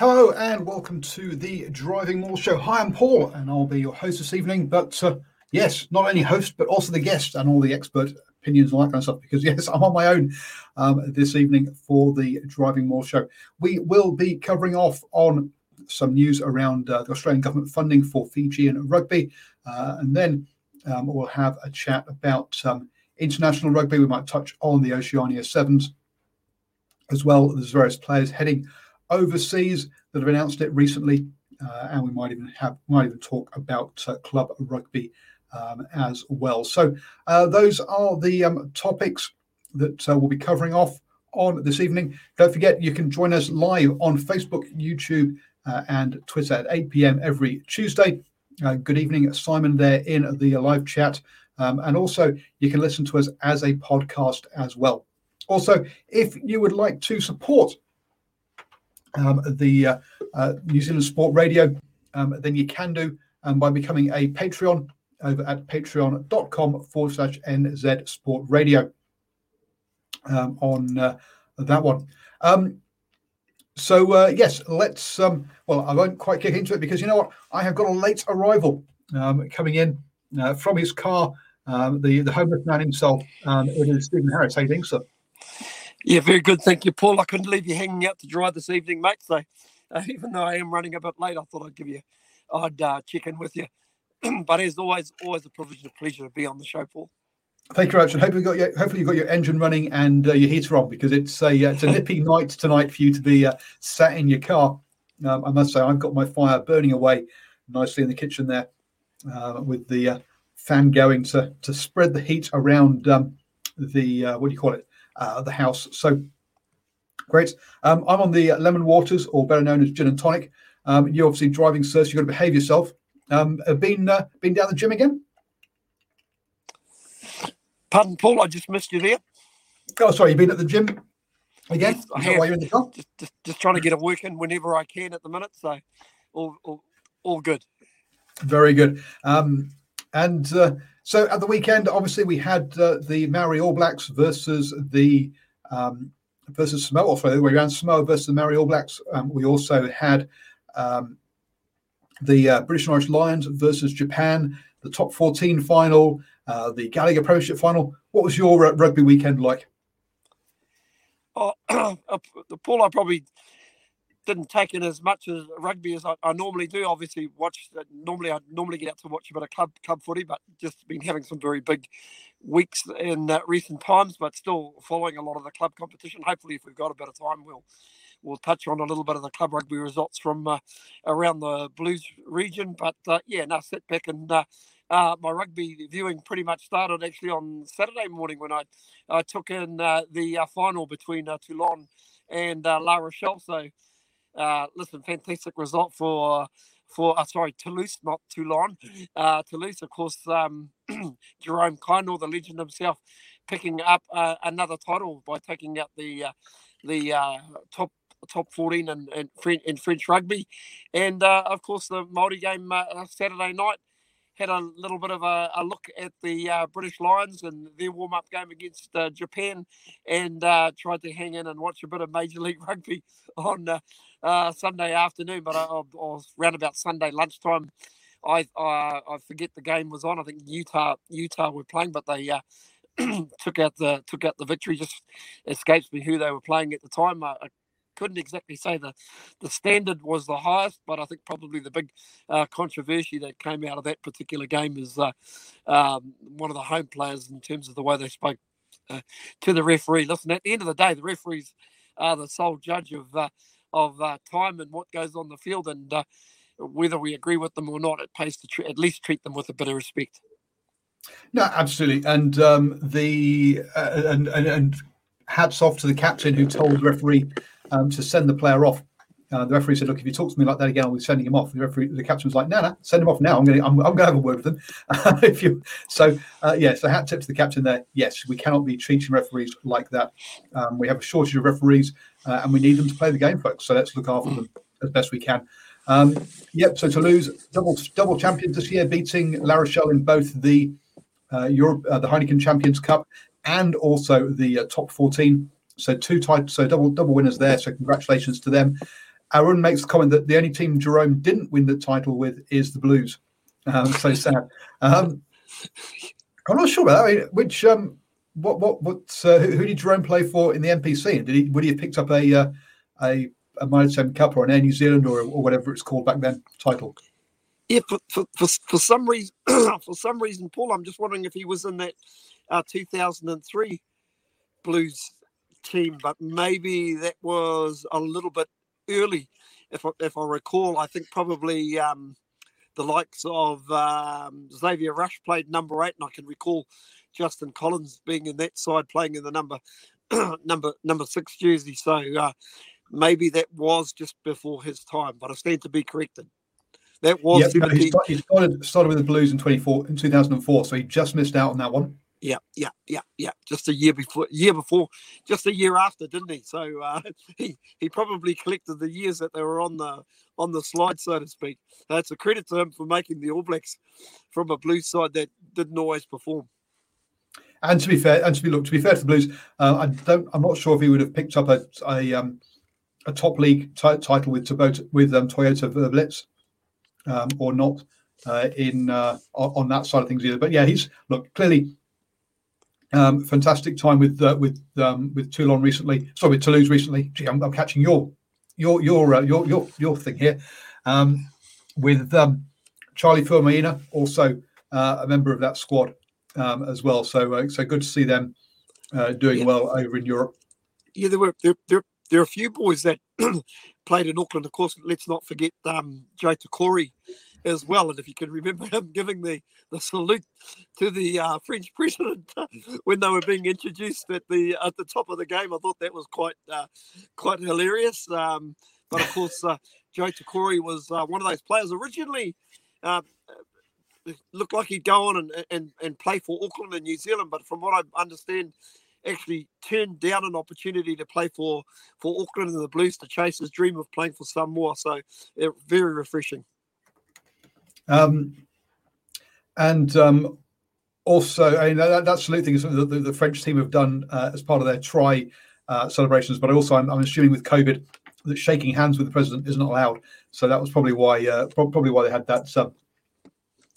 Hello and welcome to the Driving Maul Show. Hi, I'm Paul and I'll be your host this evening. But uh, yes, not only host, but also the guest and all the expert opinions and that kind of stuff. Because yes, I'm on my own um, this evening for the Driving Maul Show. We will be covering off on some news around uh, the Australian government funding for fiji and rugby. Uh, and then um, we'll have a chat about um, international rugby. We might touch on the Oceania Sevens as well. There's various players heading overseas that have announced it recently, uh, and we might even have might even talk about uh, club rugby um, as well. So uh, those are the um, topics that uh, we'll be covering off on this evening. Don't forget you can join us live on Facebook, YouTube, uh, and Twitter at 8 p.m. every Tuesday. Good evening, Simon, there in the live chat. Um, and also, you can listen to us as a podcast as well. Also, if you would like to support um, the uh, uh, New Zealand Sport Radio, um, then you can do um, by becoming a Patreon over at patreon.com forward slash NZ Sport Radio um, on uh, that one. Um, so, uh, yes, let's. Um, well, I won't quite get into it because you know what? I have got a late arrival coming in uh, from his car. the, the homeless man himself. it is Stephen Harris. How do you think, sir? Yeah, very good. Thank you, Paul. I couldn't leave you hanging out to dry this evening, mate. So uh, even though I am running a bit late, I thought I'd give you, I'd uh, check in with you. but as always, always a privilege and a pleasure to be on the show, Paul. Thank you much, hopefully, you got your, hopefully you've got your engine running and uh, your heater on because it's a uh, it's a nippy night tonight for you to be uh, sat in your car. Um, I must say, I've got my fire burning away nicely in the kitchen there uh, with the uh, fan going to to spread the heat around um, the what do you call it uh, the house. So great. Um, I'm on the lemon waters, or better known as gin and tonic. Um, you're obviously driving, sir, so you've got to behave yourself. Um, have been uh, been down the gym again? Pardon, Paul. I just missed you there. Oh, sorry. You've been at the gym again? Yes, I have. You're in the car? Just, just, just trying to get it working whenever I can at the minute. So, all, all, all good. Very good. Um, and uh, so at the weekend, obviously, we had uh, the Maori All Blacks versus the um, versus Samoa, the way around, Samoa versus the Maori All Blacks. Um, we also had um, the uh, British and Irish Lions versus Japan, the top 14 final, uh, the Gallagher Premiership final. What was your uh, rugby weekend like? Oh, the Paul, I probably didn't take in as much as rugby as I, I normally do. Obviously, watch normally I normally get out to watch a bit of club club footy, but just been having some very big weeks in uh, recent times, but still following a lot of the club competition. Hopefully, if we've got a bit of time, we'll we'll touch on a little bit of the club rugby results from uh, around the Blues region. But uh, yeah, now sit back and. Uh, uh, my rugby viewing pretty much started actually on Saturday morning when I I took in uh, the final between Toulon and La Rochelle. So uh, listen, fantastic result for for uh, sorry Toulouse, not Toulon. Uh, Toulouse, of course, um, Jerome Kaino, the legend himself, picking up uh, another title by taking out the uh, the uh, top top 14 in, in, in French rugby. And uh, of course, the multi game uh, Saturday night had a little bit of a, a look at the uh, British Lions and their warm up game against uh, Japan and uh, tried to hang in and watch a bit of Major League Rugby on uh, Sunday afternoon. But I, I, was around about Sunday lunchtime. I, I, I forget the game was on. I think Utah Utah were playing, but they took out the took out the victory. Just escapes me who they were playing at the time. I, I couldn't exactly say the the standard was the highest, but I think probably the big uh, controversy that came out of that particular game is uh, um, one of the home players in terms of the way they spoke uh, to the referee. Listen, at the end of the day, the referees are the sole judge of uh, of uh, time and what goes on the field, and uh, whether we agree with them or not, it pays to at least treat them with a bit of respect. No, absolutely, and um, the and, and, and hats off to the captain who told the referee um, to send the player off. Uh, the referee said, "Look, if you talk to me like that again, I'll be sending him off." The referee, the captain was like, "No, no, send him off now. I'm going, to, I'm, I'm going to have a word with them." if you, so uh, yeah, so hat tip to the captain there. Yes, we cannot be treating referees like that. Um, we have a shortage of referees, uh, and we need them to play the game, folks. So let's look after them as best we can. Um, yep. So Toulouse double double champions this year, beating La Rochelle in both the uh, Europe, uh, the Heineken Champions Cup, and also the uh, top 14. So two types, so double double winners there. So congratulations to them. Aaron makes the comment that the only team Jerome didn't win the title with is the Blues. Um, so sad. Um, I'm not sure about that. Which um, what what what uh, who, who, did Jerome play for in the NPC? Did he would he have picked up a uh, a a Maritime Cup or an Air New Zealand or, or whatever it's called back then title? Yeah, for, for, for, for some reason, for some reason, Paul, I'm just wondering if he was in that uh, 2003 Blues team, but maybe that was a little bit early. If I, if I recall, I think probably um, the likes of um, Xavier Rush played number eight, and I can recall Justin Collins being in that side playing in the number number number six jersey. So uh, maybe that was just before his time, but I stand to be corrected. That was yeah, he, started, he started, started with the Blues in twenty four in two thousand and four, so he just missed out on that one yeah, yeah, yeah, yeah. Just a year before, year before, just a year after, didn't he? So uh, he he probably collected the years that they were on the on the slide, so to speak. That's a credit to him for making the All Blacks from a blue side that didn't always perform. And to be fair, and to be look to be fair to the Blues, uh, I don't. I'm not sure if he would have picked up a a, um, a top league t- title with Toyota with um, Toyota Verblitz um, or not uh, in uh, on that side of things either. But yeah, he's look clearly um, fantastic time with uh, with um, with Toulon recently. Sorry, with Toulouse recently. Gee, I'm, I'm catching your your your uh, your your your thing here. Um, with um, Charlie Faumuina, also uh, a member of that squad um, as well. So uh, so good to see them uh, doing yeah. well over in Europe. Yeah, there were there, there, there are a few boys that played in Auckland. Of course, let's not forget um, Joe Tekori as well. And if you can remember him giving the, the salute to the uh, French president when they were being introduced at the at the top of the game, I thought that was quite uh, quite hilarious. Um, but of course, uh, Joe Tekori was uh, one of those players originally. Uh, looked like he'd go on and, and, and play for Auckland and New Zealand, but from what I understand, actually turned down an opportunity to play for for Auckland and the Blues to chase his dream of playing for Samoa. So, very refreshing. Um, and um, also, I mean, that, that salute thing is something that the, French team have done uh, as part of their try uh, celebrations. But also, I'm, assuming with COVID that shaking hands with the president is not allowed. So that was probably why uh, probably why they had that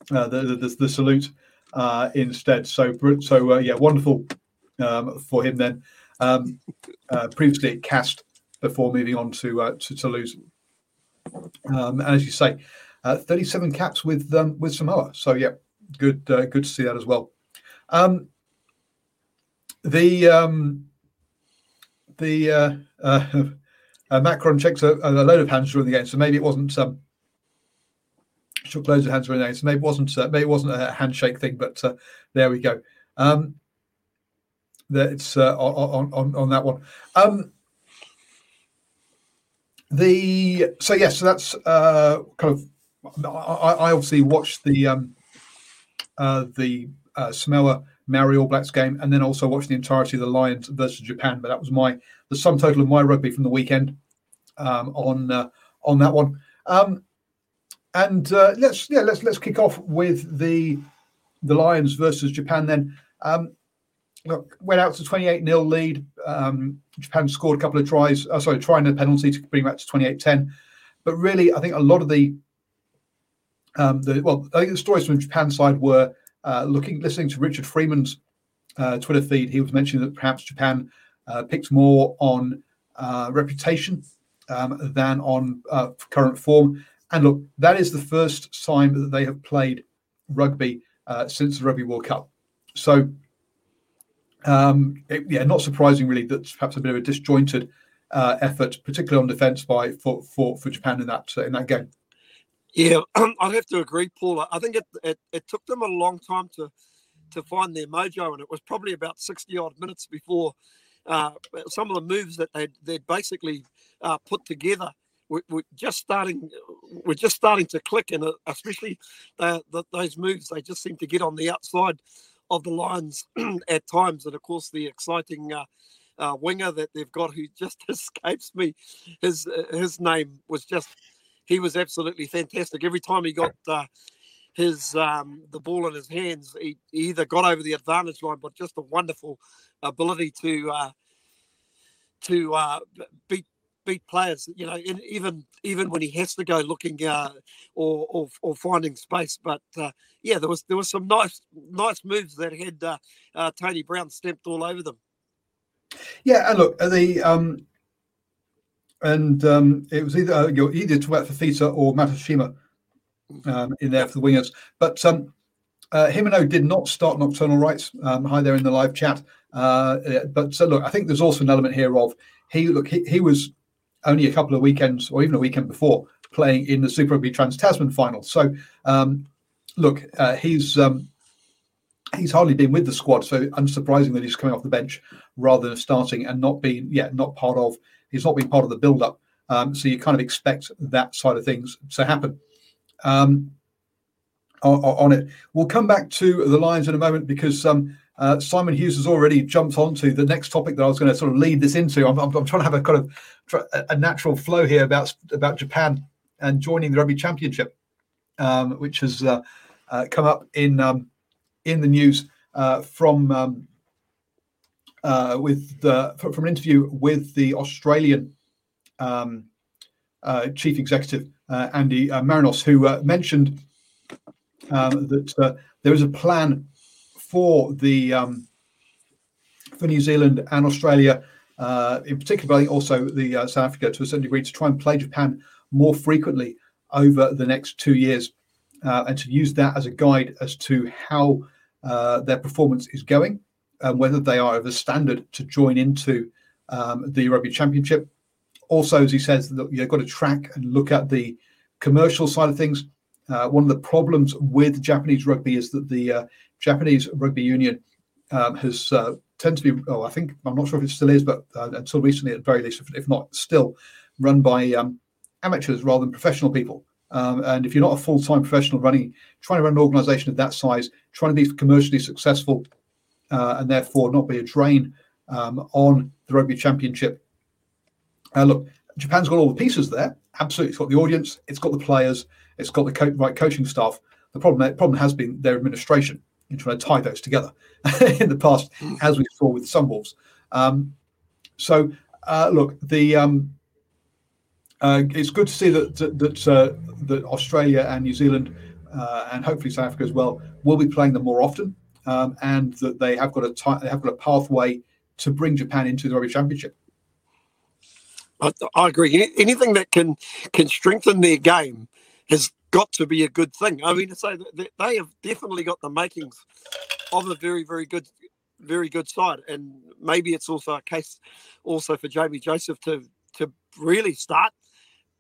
the, salute instead. So so yeah, wonderful um, for him then. Previously at Castres before moving on to to Toulouse. And as you say, uh, 37 caps with um, with Samoa. So yeah, good uh, good to see that as well. Um, the um, the uh, uh, uh Macron checks a, a, load of hands during the game, so maybe it wasn't. Um, shook loads of hands during the game, so maybe it wasn't uh, maybe it wasn't a handshake thing, but uh, there we go. Um, that's uh, on, on on that one. Um, the so yes, yeah, so that's uh, kind of I, I obviously watched the um, uh, the uh, Samoa Maori All Blacks game, and then also watched the entirety of the Lions versus Japan. But that was my the sum total of my rugby from the weekend. um, on uh, on that one. Um, and uh, let's yeah let's let's kick off with the the Lions versus Japan. Then um, look went out to 28 0 lead. Um, Japan scored a couple of tries. Uh, sorry, trying a penalty to bring it back to 28 10. But really, I think a lot of the um, the well, I think the stories from Japan side were uh, looking listening to Richard Freeman's uh, Twitter feed. He was mentioning that perhaps Japan uh, picked more on uh, reputation um, than on uh, current form. And look, that is the first time that they have played rugby uh, since the Rugby World Cup. So, um, it, yeah, not surprising really that perhaps a bit of a disjointed effort, particularly on defence by for, for for Japan in that in that game. Yeah, I'd have to agree, Paul. I think it, it, it took them a long time to to find their mojo, and it was probably about sixty odd minutes before uh, some of the moves that they they basically uh, put together we're, just starting we're just starting to click and uh, especially the, the, those moves they just seem to get on the outside of the lines at times and of course the exciting uh, uh, winger that they've got who just escapes me his uh, his name was just he was absolutely fantastic every time he got uh, his um, the ball in his hands he, he, either got over the advantage line but just a wonderful ability to uh, to beat beat players. You know, in, even even when he has to go looking uh, or, or, or finding space. But uh, yeah, there was there was some nice nice moves that had uh, uh Tony Brown stamped all over them. Yeah, and look the um, and um, it was either you know, either to Fifita or Matsushima um, in there for the wingers, but. Um, uh, Himeno did not start nocturnal rights. Um, hi there in the live chat. Uh, but so look, I think there's also an element here of he look he, he was only a couple of weekends or even a weekend before playing in the Super Rugby Trans Tasman final. So, um, look, uh, he's um, he's hardly been with the squad, so unsurprising that he's coming off the bench rather than starting and not being, yeah, not part of. He's not been part of the build-up. Um, so you kind of expect that side of things to happen. Um, on, on, it, we'll come back to the Lions in a moment because um, uh, Simon Hughes has already jumped onto the next topic that I was going to sort of lead this into. I'm, I'm, I'm trying to have a kind of a natural flow here about about Japan and joining the Rugby Championship, um, which has uh, uh, come up in um, in the news uh, from um, uh, with the from an interview with the Australian um, uh, chief executive Andy Marinos, who mentioned um, that there is a plan for the um, for New Zealand and Australia, uh, in particular, I think also the uh, South Africa to a certain degree, to try and play Japan more frequently over the next two years, uh, and to use that as a guide as to how uh, their performance is going, and whether they are of a standard to join into um, the Rugby Championship. Also, as he says, that you've got to track and look at the commercial side of things. Uh, one of the problems with Japanese rugby is that the uh, Japanese rugby union um, has uh, tend to be, oh, I think, I'm not sure if it still is, but uh, until recently, at the very least, if, not still, run by um, amateurs rather than professional people. Um, and if you're not a full time professional running, trying to run an organization of that size, trying to be commercially successful, uh, and therefore not be a drain um, on the rugby championship. Uh, look, Japan's got all the pieces there. Absolutely, it's got the audience, it's got the players, it's got the co- right coaching staff. The problem, the problem has been their administration in trying to tie those together in the past, as we saw with Sunwolves. Um, so, uh, look, the um, uh, it's good to see that that uh, that Australia and New Zealand uh, and hopefully South Africa as well will be playing them more often, um, and that they have got a t- they have got a pathway to bring Japan into the Rugby Championship. I, I agree. Anything that can can strengthen their game has got to be a good thing. I mean, to say that they have definitely got the makings of a very, very good, very good side, and maybe it's also a case also for Jamie Joseph to to really start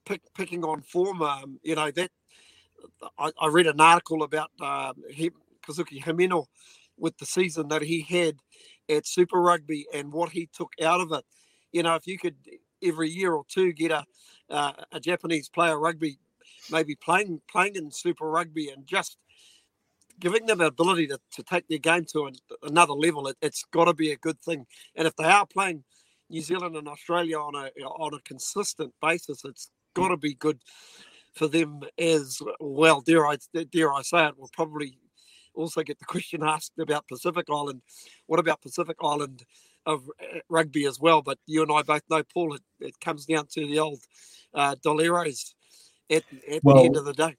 pick, picking on form. Um, you know that I, I, read an article about uh, him, Kazuki Himeno with the season that he had at Super Rugby and what he took out of it. You know, if you could every year or two get a uh, a Japanese player rugby maybe playing playing in Super Rugby and just giving them the ability to, to take their game to an, another level, it, has got to be a good thing. And if they are playing New Zealand and Australia on a on a consistent basis, it's got to be good for them as well. Dare I dare I say it? We'll probably also get the question asked about Pacific Island. What about Pacific Island of uh, rugby as well? But you and I both know, Paul, it, it comes down to the old uh, Doleros at, at well, the end of the day.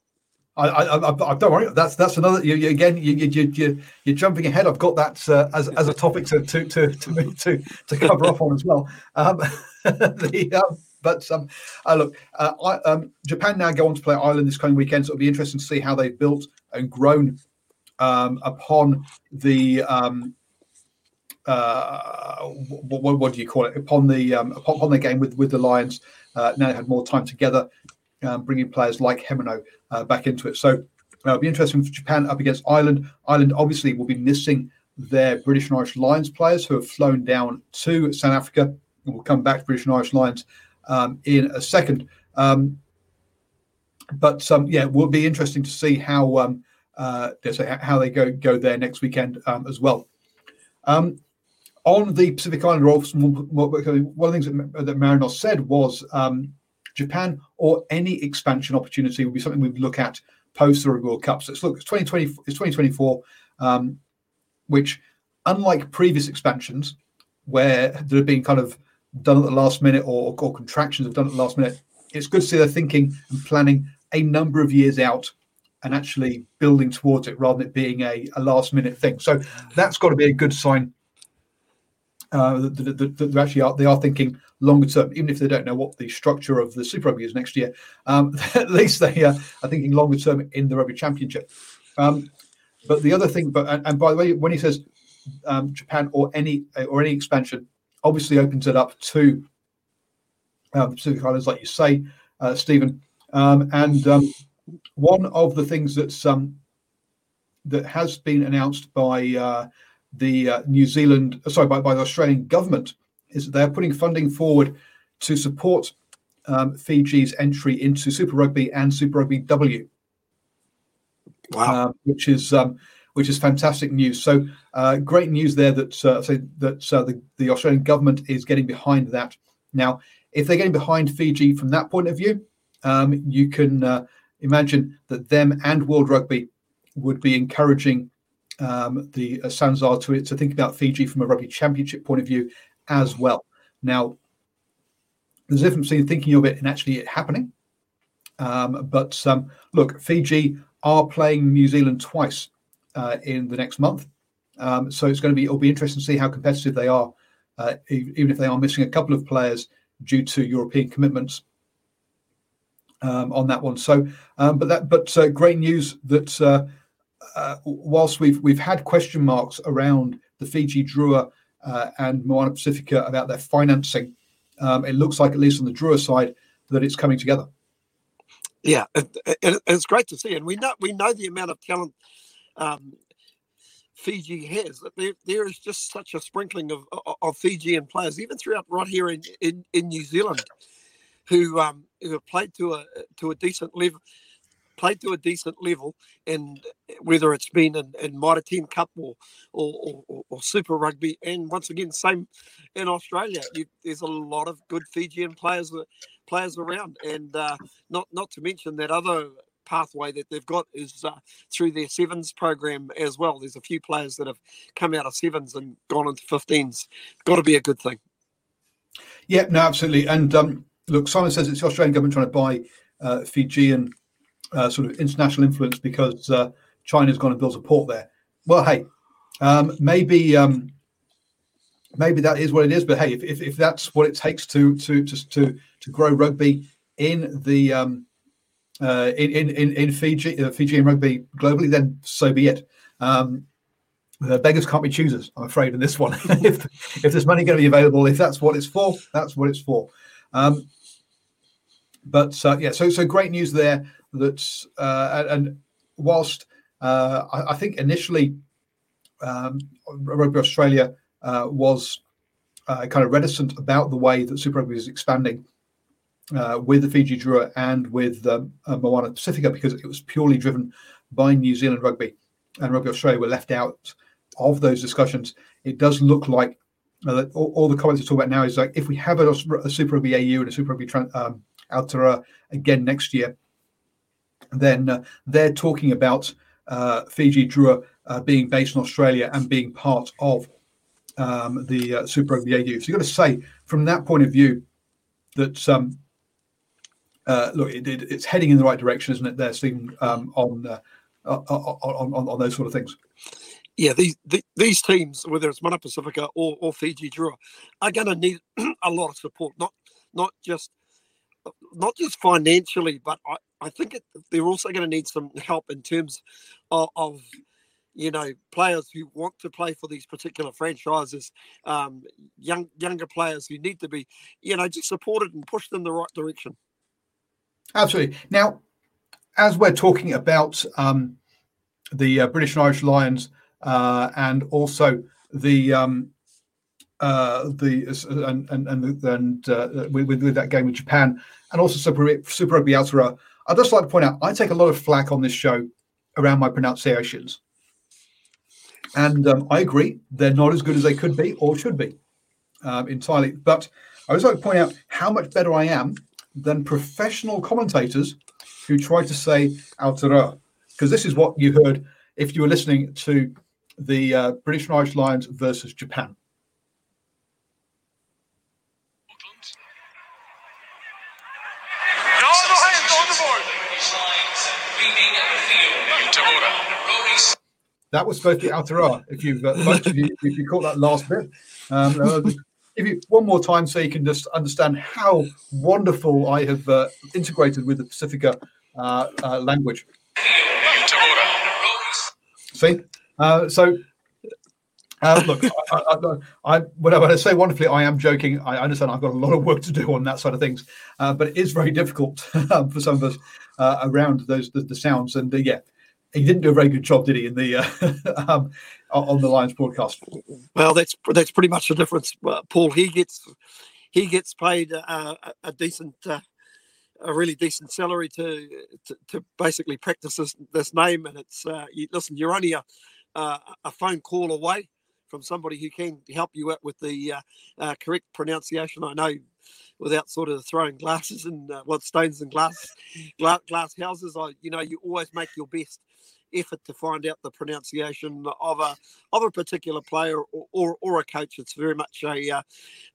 I, I, I, don't worry. That's that's another. You, you, again, you, you, you, you're jumping ahead. I've got that uh, as, as a topic to to to to to, to cover off on as well. Um, the, um, but um, uh, look, uh, I, um, Japan now go on to play Ireland this coming weekend, so it'll be interesting to see how they've built and grown um, upon the um, uh, what, what, do you call it? Upon the um, upon, the game with with the Lions, uh, now they had more time together, um, bringing players like Himeno uh, back into it. So uh, it'll be interesting for Japan up against Ireland. Ireland obviously will be missing their British and Irish Lions players who have flown down to South Africa. And will come back to British and Irish Lions um, in a second. Um, but um, yeah, it will be interesting to see how um, uh, how they go go there next weekend um, as well. Um, on the Pacific Island one of the things that, that Marinos said was um, Japan or any expansion opportunity would be something we'd look at post the World Cup. So it's look, it's 2020, it's 2024, um, which unlike previous expansions where there have been kind of done at the last minute or, or contractions have done at the last minute, it's good to see they're thinking and planning a number of years out and actually building towards it rather than it being a, a last minute thing. So that's got to be a good sign uh, that, that, that, actually are they are thinking longer term, even if they don't know what the structure of the Super Rugby is next year. Um, at least they uh, are thinking longer term in the Rugby Championship. Um, but the other thing, but and, by the way, when he says um, Japan or any or any expansion, obviously opens it up to uh, the Pacific Islands, like you say, uh, Stephen. Um, and um, one of the things that's um, that has been announced by uh, the uh, New Zealand, uh, sorry, by, by the Australian government, is that they're putting funding forward to support um, Fiji's entry into Super Rugby and Super Rugby W. Wow, uh, which is um, which is fantastic news. So uh, great news there that uh, say that uh, the, the Australian government is getting behind that. Now, if they're getting behind Fiji from that point of view, um, you can uh, imagine that them and World Rugby would be encouraging um, the uh, SANZAAR to, to think about Fiji from a rugby championship point of view as well. Now, there's a difference between thinking of it and actually it happening. Um, but um, look, Fiji are playing New Zealand twice uh, in the next month. Um, so it's going to be it'll be interesting to see how competitive they are, uh, even if they are missing a couple of players due to European commitments um, on that one. So, um, but that but uh, great news that uh, uh, whilst we've we've had question marks around the Fiji Drua uh, and Moana Pacifica about their financing, um, it looks like at least on the Drua side that it's coming together. Yeah, it, it, it's great to see, and we know we know the amount of talent um, Fiji has. There, there is just such a sprinkling of, of Fijian players, even throughout right here in, in, in New Zealand, who um, who have played to a to a decent level, played to a decent level, and whether it's been in, in Mitre 10 Cup or or, or, or Super Rugby, and once again, same in Australia. You, there's a lot of good Fijian players players around, and uh, not not to mention that other pathway that they've got is uh, through their sevens program as well. There's a few players that have come out of sevens and gone into 15s. Got to be a good thing. Yeah, no, absolutely. And um, look, Simon says it's the Australian government trying to buy uh, Fijian uh, sort of international influence because uh, China's gone and built a port there. Well, hey, um, maybe um, maybe that is what it is. But hey, if, if, if, that's what it takes to to to to, to grow rugby in the um, uh, in, in in Fiji, uh, Fijian rugby globally, then so be it. Um, beggars can't be choosers, I'm afraid, in this one. if if there's money going to be available, if that's what it's for, that's what it's for. Um, but uh, yeah, so so great news there. That uh, and whilst uh, I, I, think initially um, Rugby Australia uh, was uh, kind of reticent about the way that Super Rugby is expanding uh, with the Fiji Drua and with um, Moana Pacifica because it was purely driven by New Zealand rugby, and Rugby Australia were left out of those discussions. It does look like uh, all, all, the comments I talking about now is like if we have a, a Super Rugby AU and a Super Rugby um, Aotearoa again next year, then uh, they're talking about uh, Fiji Drua uh, being based in Australia and being part of um, the uh, Super Rugby AU. So you've got to say from that point of view that um, uh, look, it, it, it's heading in the right direction, isn't it? There, Stephen, um, on, uh, on, on on those sort of things. Yeah, these these teams, whether it's Moana Pacifica or, or Fiji Drua, are going to need a lot of support. Not not just not just financially, but I, I think it, they're also going to need some help in terms of, of, you know players who want to play for these particular franchises, um, young younger players who need to be you know just supported and pushed in the right direction. Absolutely. Now, as we're talking about um, the uh, British and Irish Lions uh, and also the um, uh, the and and and, and uh, with, with that game with Japan and also Super, Super Rugby Aotearoa, I'd just like to point out I take a lot of flack on this show around my pronunciations, and um, I agree they're not as good as they could be or should be um, entirely. But I would like to point out how much better I am than professional commentators who try to say Aotearoa, because this is what you heard if you were listening to the uh, British and Irish Lions versus Japan. That was supposed to be Aotearoa. If you've uh, most of you, if you caught that last bit, um, uh, give you one more time so you can just understand how wonderful I have uh, integrated with the Pacifica uh, uh, language. See, uh, so uh, look, I, I, I, when I say wonderfully, I am joking. I understand I've got a lot of work to do on that side of things, uh, but it is very difficult um, for some of us uh, around those the, the sounds. And uh, yeah, he didn't do a very good job, did he, in the uh, um, on the Lions broadcast? Well, that's that's pretty much the difference, uh, Paul. He gets he gets paid a, a decent. a really decent salary to, to, to basically practice this, this name, and it's you, listen. You're only a a phone call away from somebody who can help you out with the uh, uh, correct pronunciation. I know without sort of throwing glasses and uh, what stones and glass, glass glass houses. I you know you always make your best effort to find out the pronunciation of a of a particular player or, or, or a coach. It's very much a uh,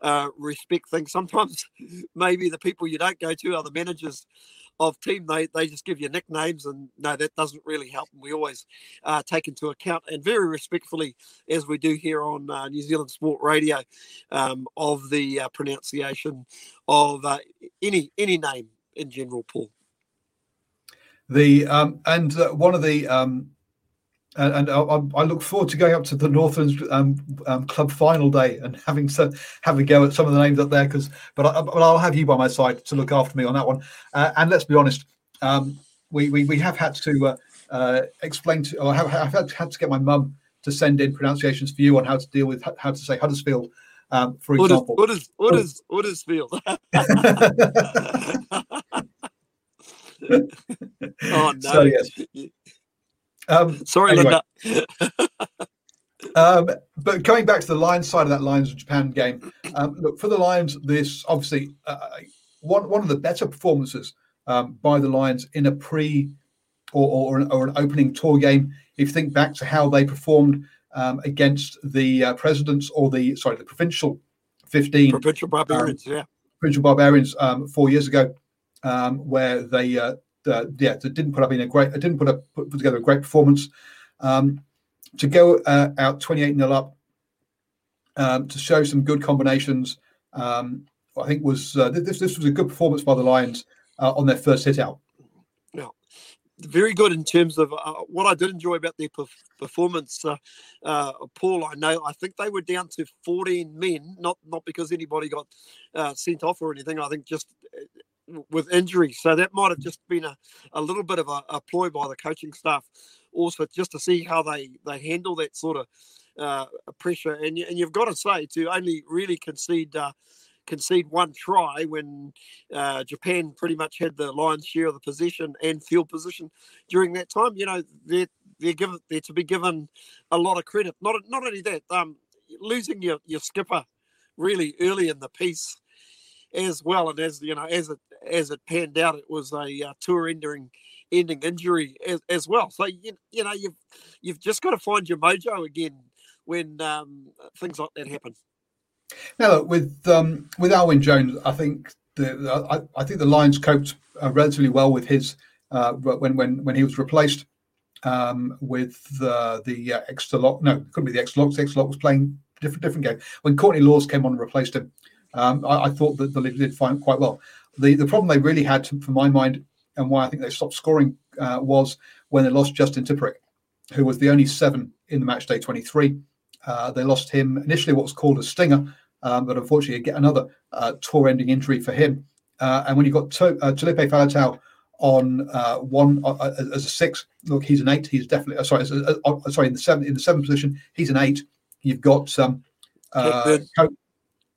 uh, respect thing. Sometimes maybe the people you don't go to are the managers of team, they, they just give you nicknames, and no, that doesn't really help. And we always uh, take into account, and very respectfully, as we do here on uh, New Zealand Sport Radio, um, of the uh, pronunciation of uh, any any name in general, Paul. The um, and uh, one of the um, and, and I, I, look forward to going up to the Northlands um, um, Club final day and having to have a go at some of the names up there. Because, but, I, but I'll have you by my side to look after me on that one. Uh, and let's be honest, um, we, we we have had to uh, uh, explain to, or have, have had, had to get my mum to send in pronunciations for you on how to deal with how to say Huddersfield, um, for example. What is what is what is Huddersfield? oh no! So. Um, Sorry, anyway. Linda. um, but coming back to the Lions side of that Lions Japan game, um, look for the Lions. This obviously uh, one one of the better performances um, by the Lions in a pre or, or, an, or, an, opening tour game. If you think back to how they performed um, against the uh, presidents or the sorry the provincial fifteen provincial barbarians, um, yeah, provincial barbarians four years ago, where they uh, uh, yeah, didn't put up in a great, didn't put up put, together a great performance. Um, to go uh, out 28 nil up, um, to show some good combinations, um, I think was uh, this this was a good performance by the Lions uh, on their first hit out. Yeah, very good in terms of uh, what I did enjoy about their performance. Uh, uh, Paul, I know I think they were down to 14 men, not not because anybody got sent off or anything. I think just with injuries. So that might have just been a, a little bit of a, a ploy by the coaching staff, also just to see how they, they handle that sort of uh, pressure. And, and you've got to say to only really concede uh, concede one try when uh, Japan pretty much had the lion's share of the possession and field position during that time. You know they're they're given they're to be given a lot of credit. Not not only that, um, losing your your skipper really early in the piece as well. And as you know, as it as it panned out, it was a uh, tour-ending ending injury as, as, well. So you, you know you've you've just got to find your mojo again when um, things like that happen. Now, look, with um, with Alun Wyn Jones, I think the I, I think the Lions coped uh, relatively well with his uh, when when when he was replaced um, with the the uh, extra lock. No, it couldn't be the extra lock. The extra lock was playing different different game. When Courtney Lawes came on and replaced him, um, I, I, thought that the Lions did fine quite well. The the problem they really had, to, for my mind, and why I think they stopped scoring uh, was when they lost Justin Tipuric, who was the only seven in the match day 23. Uh, they lost him initially, what was called a stinger, um, but unfortunately, get another uh, tour-ending injury for him. Uh, and when you've got to, uh, Taulupe Faletau on uh, one uh, uh, as a six, look, he's an eight. He's definitely uh, sorry. sorry, in the seven in the seventh position, he's an eight. You've got um,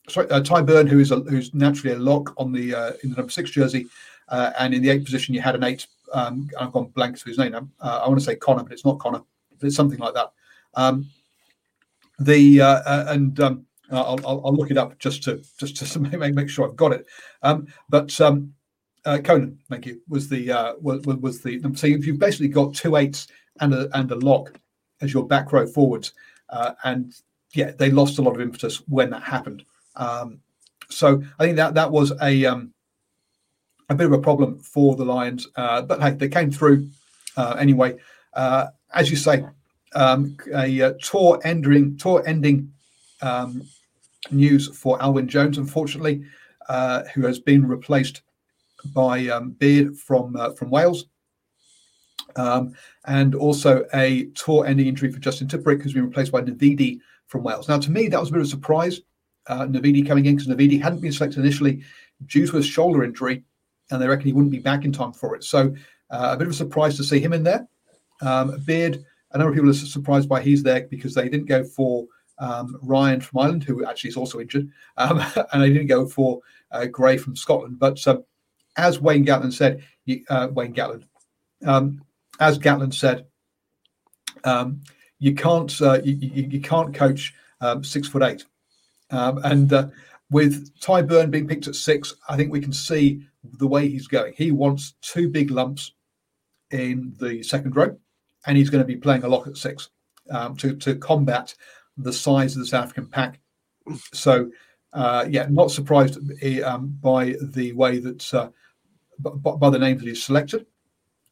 uh, sorry, Tadhg Beirne, who is a, who's naturally a lock on the in the number six jersey, and in the eighth position, you had an eight. Um, I've gone blank to his name. I want to say Connor, but it's not Connor. It's something like that. Um, the and um, I'll, I'll, I'll, look it up just to just to make, make sure I've got it. Um, but um, uh, Conan, thank you, was the uh, was, was the so you've basically got two eights and a and a lock as your back row forwards, uh, and yeah, they lost a lot of impetus when that happened. Um, so I think that that was a um, a bit of a problem for the Lions, uh, but hey, they came through uh, anyway. Uh, as you say, um, a, a tour ending tour ending um, news for Alun Wyn Jones, unfortunately, uh, who has been replaced by um, Beard from uh, from Wales. Um, and also a tour-ending injury for Justin Tipuric, who's been replaced by Navidi from Wales. Now, to me, that was a bit of a surprise. Uh, Navidi coming in because Navidi hadn't been selected initially due to his shoulder injury, and they reckon he wouldn't be back in time for it. So, uh, a bit of a surprise to see him in there. Um, Beard, a number of people are surprised by he's there because they didn't go for um, Ryan from Ireland, who actually is also injured, um, and they didn't go for uh, Gray from Scotland. But um, as Wayne Gatland said, uh, Wayne Gatland, um, as Gatland said, um, you can't uh, you, you, you, can't coach six foot eight, and uh, with Tadhg Beirne being picked at six, I think we can see the way he's going. He wants two big lumps in the second row, and he's going to be playing a lock at six to to combat the size of the South African pack. So, uh, yeah, not surprised um, by the way that uh, by, by, the names that he's selected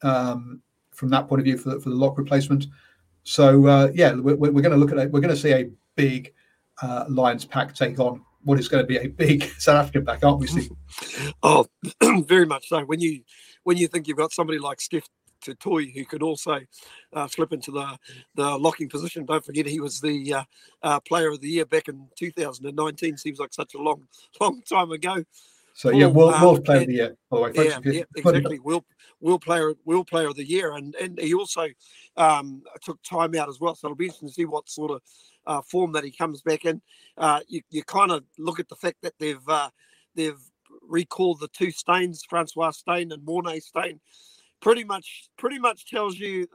um, from that point of view for the, for the lock replacement. So, uh, yeah, we're, we're going to look at it. We're going to see a big uh, Lions pack take on what is going to be a big South African pack, aren't we, Steve? Oh, very much so. When you when you think you've got somebody like Steph du Toit, who could also uh, slip into the, the locking position. Don't forget, he was the uh, uh, player of the year back in 2019. Seems like such a long, long time ago. So yeah, world, um, world player of the year. By the way, yeah, yeah, exactly. World, world player, world player of the year, and and he also um, took time out as well. So it'll be interesting to see what sort of uh, form that he comes back in. Uh, you you kind of look at the fact that they've uh, they've recalled the two Steyns, Francois Steyn and Morné Steyn, pretty much pretty much tells you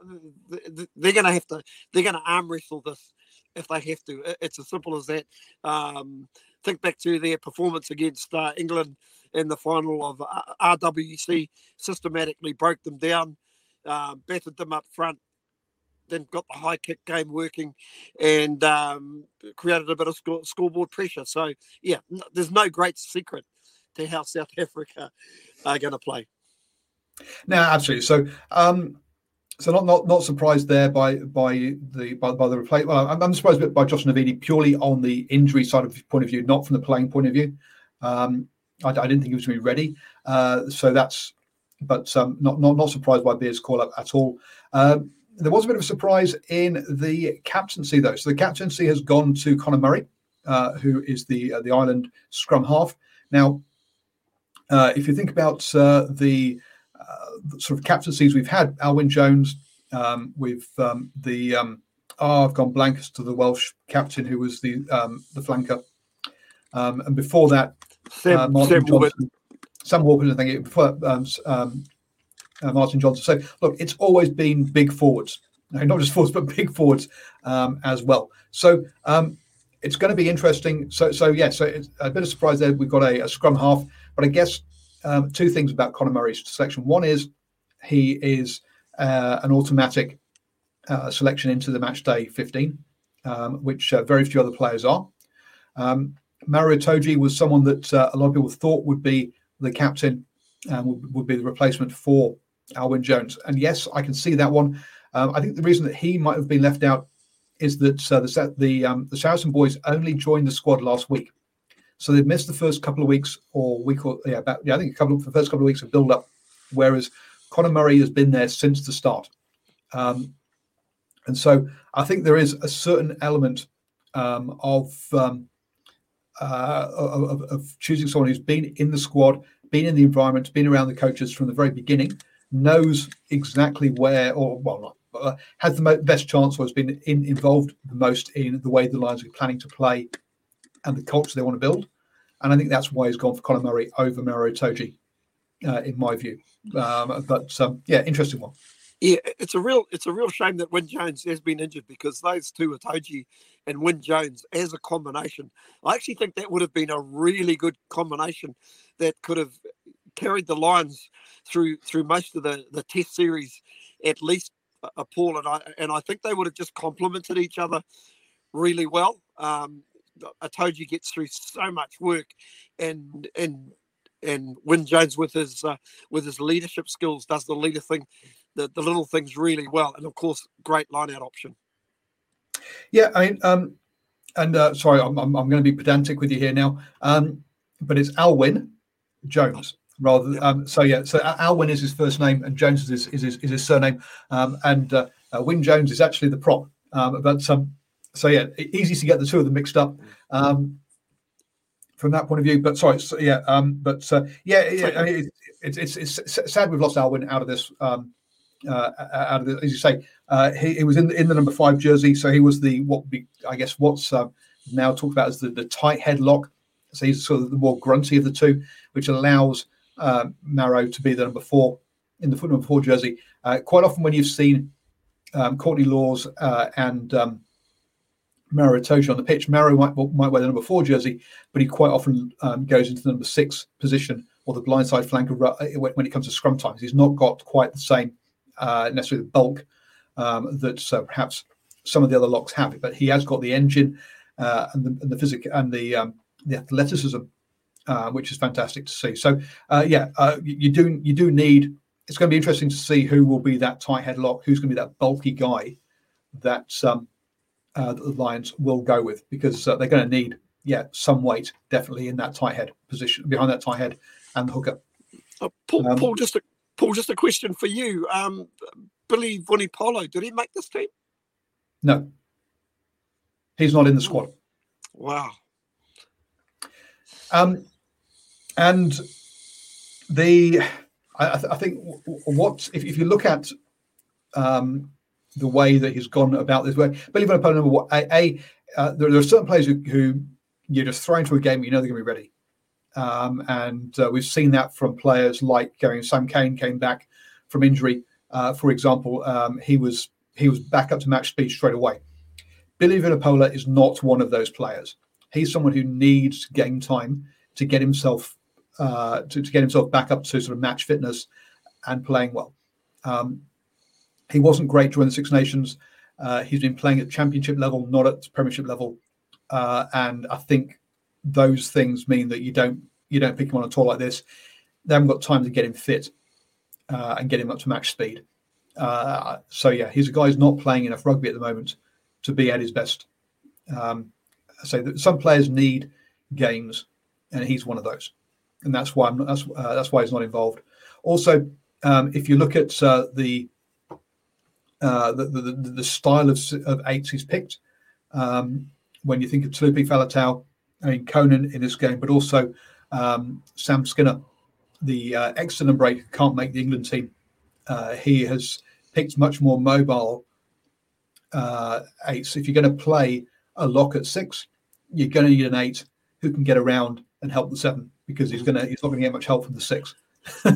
they're going to have to they're going to arm wrestle this if they have to. It's as simple as that. Um, think back to their performance against uh, England in the final of uh, RWC. Systematically broke them down, uh, battered them up front, then got the high kick game working, and um, created a bit of score, scoreboard pressure. So yeah, there's no great secret to how South Africa are going to play. No, absolutely. So, um, so not not not surprised there by by the by, by the replay. Well, I'm, I'm surprised by Josh Navidi purely on the injury side of point of view, not from the playing point of view. Um, I, I didn't think he was going to be ready. Uh, so that's, but um, not not not surprised by Beard's call up at all. Um, there was a bit of a surprise in the captaincy though. So the captaincy has gone to Conor Murray, uh, who is the uh, the Ireland scrum half. Now, uh, if you think about uh, the sort of captaincies we've had. Alun Wyn Jones, um, with um, the um, oh, I've gone blank as to the Welsh captain who was the um, the flanker, um, and before that, Sam, uh, Martin Sam Johnson, Sam Warburton, I think before um, um, uh, Martin Johnson. So look, it's always been big forwards, not just forwards but big forwards um, as well. So um, it's going to be interesting. So, so yeah, so it's a bit of surprise there. We've got a, a scrum half, but I guess um, two things about Conor Murray's selection. One is he is uh, an automatic uh, selection into the match day 15, um, which uh, very few other players are. Um, Maro Itoje was someone that uh, a lot of people thought would be the captain and would, would, be the replacement for Alun Wyn Jones. And yes, I can see that one. Um, I think the reason that he might have been left out is that uh, the the, um, the Saracen boys only joined the squad last week, so they've missed the first couple of weeks or week or yeah, about yeah, I think a couple of the first couple of weeks of build up, whereas Conor Murray has been there since the start. Um, and so I think there is a certain element um, of, um, uh, of, of choosing someone who's been in the squad, been in the environment, been around the coaches from the very beginning, knows exactly where, or well, not, uh, has the best chance or has been in, involved the most in the way the Lions are planning to play and the culture they want to build. And I think that's why he's gone for Conor Murray over Maro Itoje, uh, in my view. Um, but um, yeah, interesting one. Yeah, it's a real it's a real shame that Wyn Jones has been injured because those two, Itoje and Wyn Jones, as a combination, I actually think that would have been a really good combination that could have carried the Lions through through most of the the Test series, at least. Uh, Paul and I and I think they would have just complemented each other really well. Um, Itoje gets through so much work, and and and Wyn Jones with his uh, with his leadership skills does the leader thing the, the little things really well. And of course, great line out option. Yeah, I mean, um, and uh, sorry, I'm, I'm, I'm, going to be pedantic with you here now, um, but it's Alun Wyn Jones rather. Than, um, so yeah, so Alwyn is his first name, and Jones is his, is his, is his surname, um, and uh, uh, Wyn Jones is actually the prop. Um, but um, so yeah, easy to get the two of them mixed up. Um, from that point of view, but sorry, so, yeah, um, but uh, yeah, yeah, I mean, it's, it's, sad we've lost Alun Wyn out of this um, uh, out of as you say, uh, he, he, was in the, in the number five jersey, so he was the what be, I guess what's uh, now talked about as the, the tight headlock. So he's sort of the more grunty of the two, which allows uh, Maro to be the number four in the foot number four jersey. Uh, quite often, when you've seen um, Courtney Lawes uh, and um, Maro Itoje on the pitch, Maro might, might wear the number four jersey, but he quite often um, goes into the number six position or the blindside flanker when it comes to scrum times. He's not got quite the same uh, necessarily the bulk um, that uh, perhaps some of the other locks have. But he has got the engine uh, and the and the physic and the um, the athleticism, uh, which is fantastic to see. So uh, yeah, uh, you do you do need. It's going to be interesting to see who will be that tight head lock. Who's going to be that bulky guy that um, the Lions will go with because they're going to need yeah some weight definitely in that tight head position behind that tight head and the hooker. Paul, um, Paul, just a Paul, just a question for you. Um, Billy Vunipola, did he make this team? No. He's not in the squad. Wow. Um, and the I, I think what if, if, you look at um, the way that he's gone about this way, Billy Vunipola, number one, a, a uh, there, there, are certain players who, who you just throw into a game, you know they're going to be ready. Um, and uh, we've seen that from players like going. Sam Cane came back from injury. Uh, for example, um, he was he was back up to match speed straight away. Billy Vunipola is not one of those players. He's someone who needs game time to get himself uh, to, to, get himself back up to sort of match fitness and playing well. Um, he wasn't great during the Six Nations. Uh, he's been playing at championship level, not at Premiership level, uh, and I think those things mean that you don't you don't pick him on a tour like this. They haven't got time to get him fit uh, and get him up to match speed. Uh, so yeah, he's a guy who's not playing enough rugby at the moment to be at his best. Um, so that some players need games, and he's one of those, and that's why I'm, that's uh, that's why he's not involved. Also, um, if you look at uh, the, uh, the, the, the style of, of eights he's picked, um, when you think of Taulupe Faletau, I mean, Conan in this game, but also um, Sam Skinner, the uh, excellent break, can't make the England team. Uh, he has picked much more mobile uh, eights. If you're going to play a lock at six, you're going to need an eight who can get around and help the seven because he's going to he's not going to get much help from the six.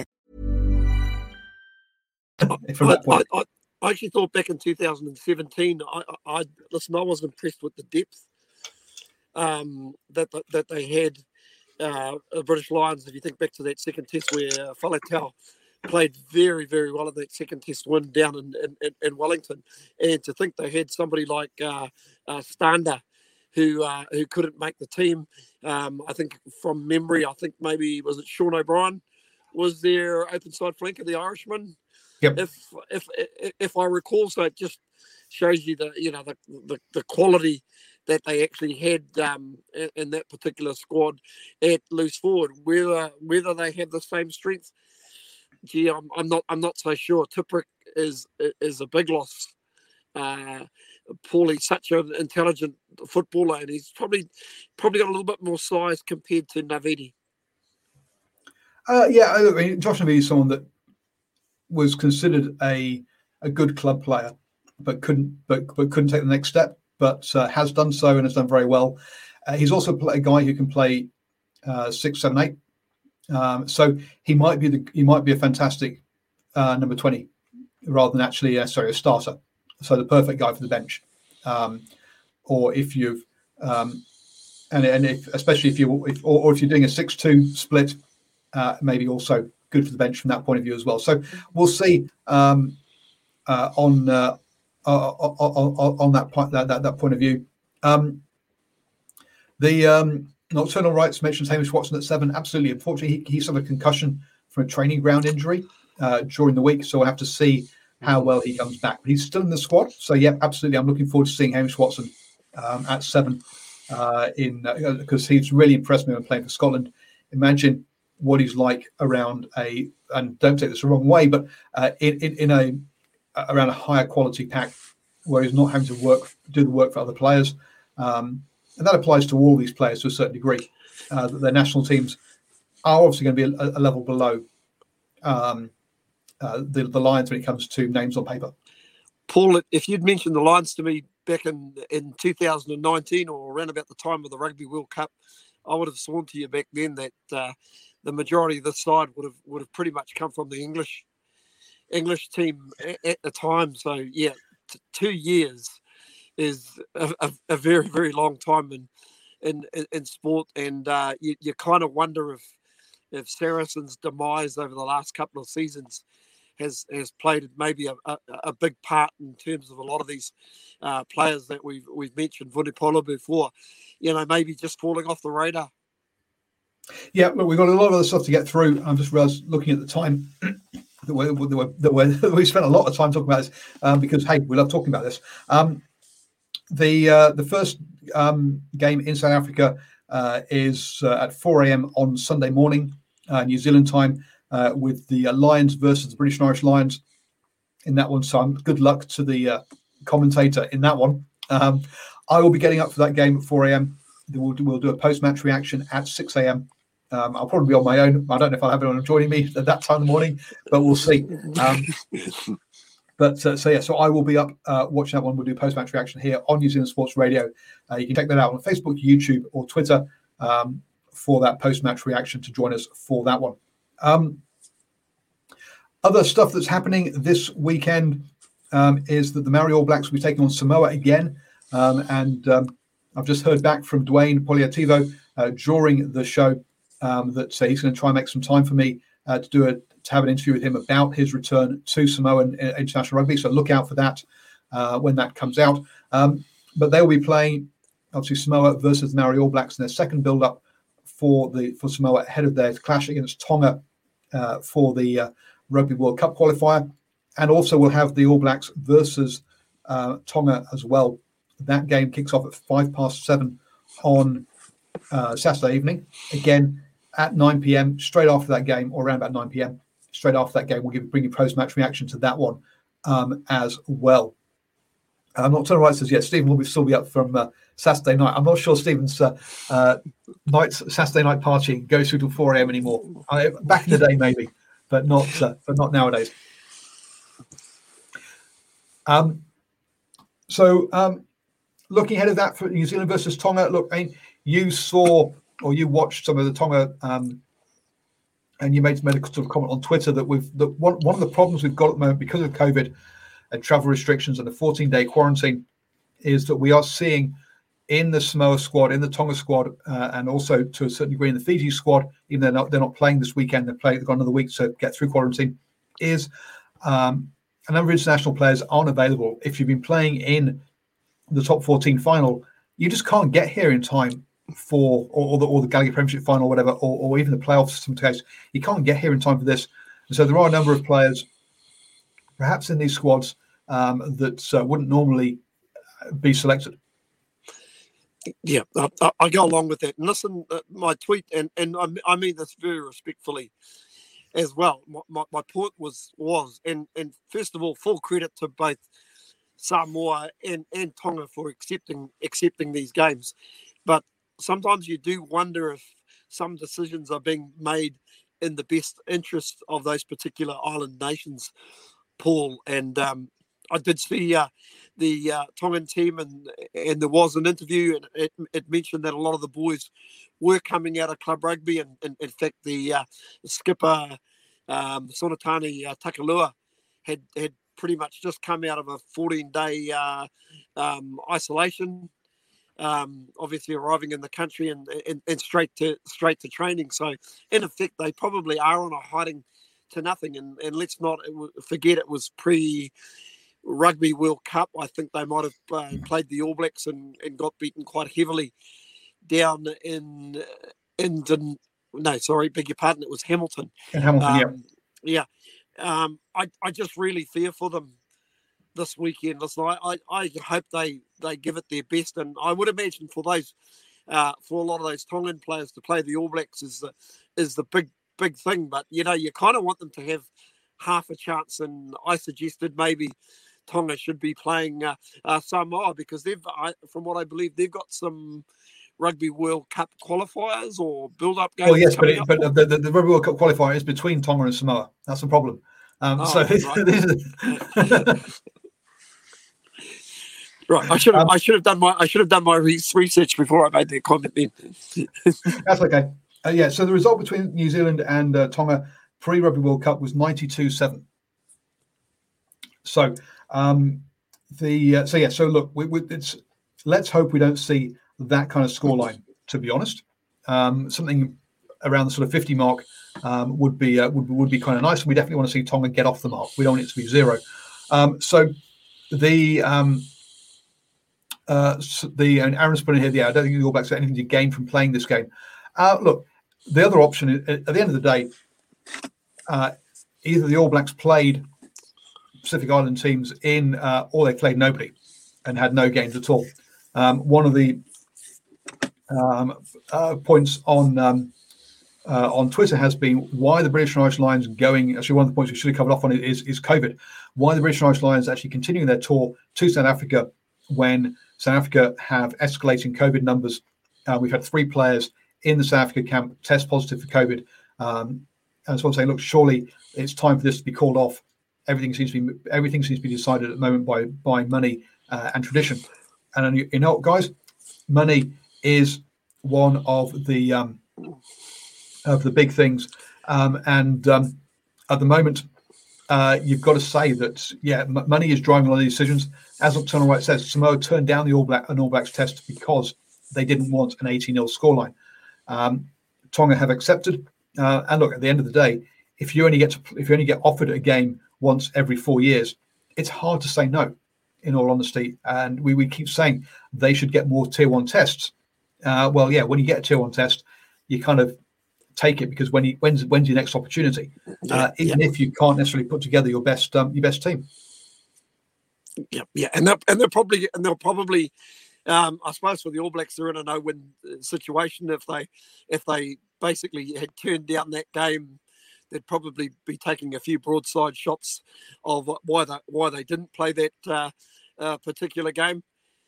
From that I, point. I, I actually thought back in 2017, I, I, I listen. I was impressed with the depth um, that that they had. Uh, the British Lions. If you think back to that second test where uh, Faletau played very, very well in that second test win down in, in, in, in Wellington, and to think they had somebody like uh, uh, Stander who uh, who couldn't make the team. Um, I think from memory, I think maybe was it Sean O'Brien was their open side flanker, the Irishman Yep. if if if- I recall, so it just shows you the you know the the, the quality that they actually had um, in, that particular squad at loose forward. Whether whether they have the same strength, gee, I'm, I'm not I'm not so sure. Tipuric is is a big loss. Uh, Paulie's such an intelligent footballer, and he's probably probably got a little bit more size compared to Navidi. Uh, yeah, I mean, Josh Navi is someone that was considered a a good club player, but couldn't but but couldn't take the next step. But uh, has done so and has done very well. Uh, he's also a guy who can play uh, six, seven, eight. Um, so he might be the he might be a fantastic uh, number twenty rather than actually uh, sorry a starter. So the perfect guy for the bench. Um, or if you've um, and and if especially if you if, or, or if you're doing a six-two split, uh, maybe also good for the bench from that point of view as well. So we'll see um, uh, on, uh, uh, on on on that point that, that that point of view. Um, the um, nocturnal rights mentions Hamish Watson at seven. Absolutely, unfortunately, he, he suffered concussion from a training ground injury uh, during the week, so we'll have to see how well he comes back. But he's still in the squad, so yeah, absolutely. I'm looking forward to seeing Hamish Watson um, at seven uh, in because he's really impressed me when playing for Scotland. Imagine what he's like around a and don't take this the wrong way, but uh, in, in in a around a higher quality pack where he's not having to work do the work for other players, um, and that applies to all these players to a certain degree. Uh, that their national teams are obviously going to be a, a level below um, uh, the the Lions when it comes to names on paper. Paul, if you'd mentioned the Lions to me back in, in 2019 or around about the time of the Rugby World Cup, I would have sworn to you back then that uh, the majority of the side would have would have pretty much come from the English English team at, at the time. So yeah, t- two years is a, a, a very very long time in in, in, sport, and uh, you, you kind of wonder if if Saracens' demise over the last couple of seasons has has played maybe a, a, a big part in terms of a lot of these uh, players that we've we've mentioned Vunipola before, you know, maybe just falling off the radar. Yeah, look, we've got a lot of other stuff to get through. I'm just looking at the time that we, that we, that we, we spent a lot of time talking about this um, because hey, we love talking about this. Um, the uh, the first um, game in South Africa uh, is uh, at 4 a.m. on Sunday morning, uh, New Zealand time, uh, with the uh, Lions versus the British and Irish Lions in that one. So um, good luck to the commentator in that one. Um, I will be getting up for that game at 4 a.m. We'll do, we'll do a post match reaction at 6 a.m. Um, I'll probably be on my own. I don't know if I'll have anyone joining me at that time in the morning, but we'll see. Um, but uh, so yeah, so I will be up uh, watching that one. We'll do post match reaction here on New Zealand Sports Radio. Uh, you can check that out on Facebook, YouTube, or Twitter um, for that post match reaction to join us for that one. Um, other stuff that's happening this weekend um, is that the Maori All Blacks will be taking on Samoa again, um, and um, I've just heard back from Dwayne Polataivao uh, during the show um, that uh, he's going to try and make some time for me uh, to do a to have an interview with him about his return to Samoa and uh, international rugby. So look out for that when that comes out. Um, but they will be playing obviously Samoa versus Maori All Blacks in their second build-up for the for Samoa ahead of their clash against Tonga uh, for the uh, Rugby World Cup qualifier, and also we'll have the All Blacks versus uh, Tonga as well. That game kicks off at five past seven on uh, Saturday evening. Again at 9 p.m. Straight after that game, or around about 9 p.m. Straight after that game, we'll give bring you post-match reaction to that one um, as well. I'm not turning right says yes. Stephen will be still be up from uh, Saturday night. I'm not sure Stephen's uh, uh, night Saturday night party goes through till 4 a.m. anymore. I, back in the day, maybe, but not uh, but not nowadays. Um, so um, looking ahead of that for New Zealand versus Tonga, look, I mean, you saw or you watched some of the Tonga. Um, and you made, made a sort of comment on Twitter that we've that one, one of the problems we've got at the moment because of COVID and travel restrictions and the 14 day quarantine is that we are seeing in the Samoa squad, in the Tonga squad, uh, and also to a certain degree in the Fiji squad, even though they're not, they're not playing this weekend, they're playing, they've got another week to get through quarantine, is um, a number of international players aren't available. If you've been playing in the top 14 final, you just can't get here in time for or, or the, or the Gallagher Premiership final, or whatever, or, or even the playoffs. In some case, you can't get here in time for this. And so there are a number of players, perhaps in these squads, um, that uh, wouldn't normally be selected. Yeah, I, I, go along with that. And listen, uh, my tweet, and, and I, I mean this very respectfully as well. My, my, my, point was was, and and first of all, full credit to both Samoa and, and Tonga for accepting accepting these games. But sometimes you do wonder if some decisions are being made in the best interest of those particular island nations, Paul. And um, I did see uh, the uh, Tongan team, and and there was an interview, and it, it, mentioned that a lot of the boys were coming out of club rugby, and, and in fact, the uh, skipper um, Sonatane uh, Takulua had had pretty much just come out of a 14 day uh, um, isolation. Um, obviously arriving in the country and, and, and straight to straight to training. So in effect, they probably are on a hiding to nothing. And, and let's not forget it was pre Rugby World Cup. I think they might have uh, played the All Blacks and, and got beaten quite heavily down in in the, no, sorry, beg your pardon, it was Hamilton. In Hamilton, um, yeah. Yeah. Um, I, I just really fear for them this weekend. Listen, I, I, I hope they, they give it their best. And I would imagine for those uh, for a lot of those Tongan players to play the All Blacks is the is the big big thing. But you know, you kind of want them to have half a chance. And I suggested maybe Tonga should be playing uh, uh, Samoa because they've, I, from what I believe, they've got some Rugby World Cup qualifiers or build-up games. Well, yes, but, it, but the, the, the, Rugby World Cup qualifier is between Tonga and Samoa. That's the problem. Um, oh, so right. I should have. Um, I should have done my. I should have done my research before I made the comment. Then that's okay. Uh, yeah. So the result between New Zealand and uh, Tonga pre Rugby World Cup was ninety-two-seven. So um, the uh, so yeah, so look, we, we, it's let's hope we don't see that kind of scoreline. To be honest, um, something around the sort of 50 mark um, would be uh, would, would be kind of nice. We definitely want to see Tonga get off the mark. We don't want it to be zero. Um, so the um, uh, the and Aaron's putting here. Yeah, I don't think the All Blacks have anything to gain from playing this game. Uh, look, the other option at the end of the day, uh, either the All Blacks played Pacific Island teams in, uh, or they played nobody and had no games at all. Um, one of the um, uh, points on um, uh, on Twitter has been why the British and Irish Lions going. Actually, one of the points we should have covered off on is, is COVID. Why the British and Irish Lions actually continuing their tour to South Africa when South Africa have escalating COVID numbers. Uh, we've had three players in the South Africa camp test positive for COVID. Um, and so I'm saying, look, surely it's time for this to be called off everything seems to be everything seems to be decided at the moment by by money uh, and tradition. And you know, guys, money is one of the um, of the big things. Um, and um, at the moment, uh, you've got to say that yeah, m- money is driving a lot of these decisions. As Nocturnal Right says, Samoa turned down the All Black an All Blacks test because they didn't want an 18 0 scoreline. Um, Tonga have accepted, uh, and look at the end of the day, if you only get to, if you only get offered a game once every four years, it's hard to say no. In all honesty, and we, we keep saying they should get more tier one tests. Uh, well, yeah, when you get a tier one test, you kind of take it because when you when's when's your next opportunity? Yeah, uh, even yeah. if you can't necessarily put together your best um, your best team. Yeah, yeah, and they're and they're probably and they'll probably, um, I suppose for the All Blacks, they're in a no-win situation if they if they basically had turned down that game. They'd probably be taking a few broadside shots of why they why they didn't play that uh, uh, particular game.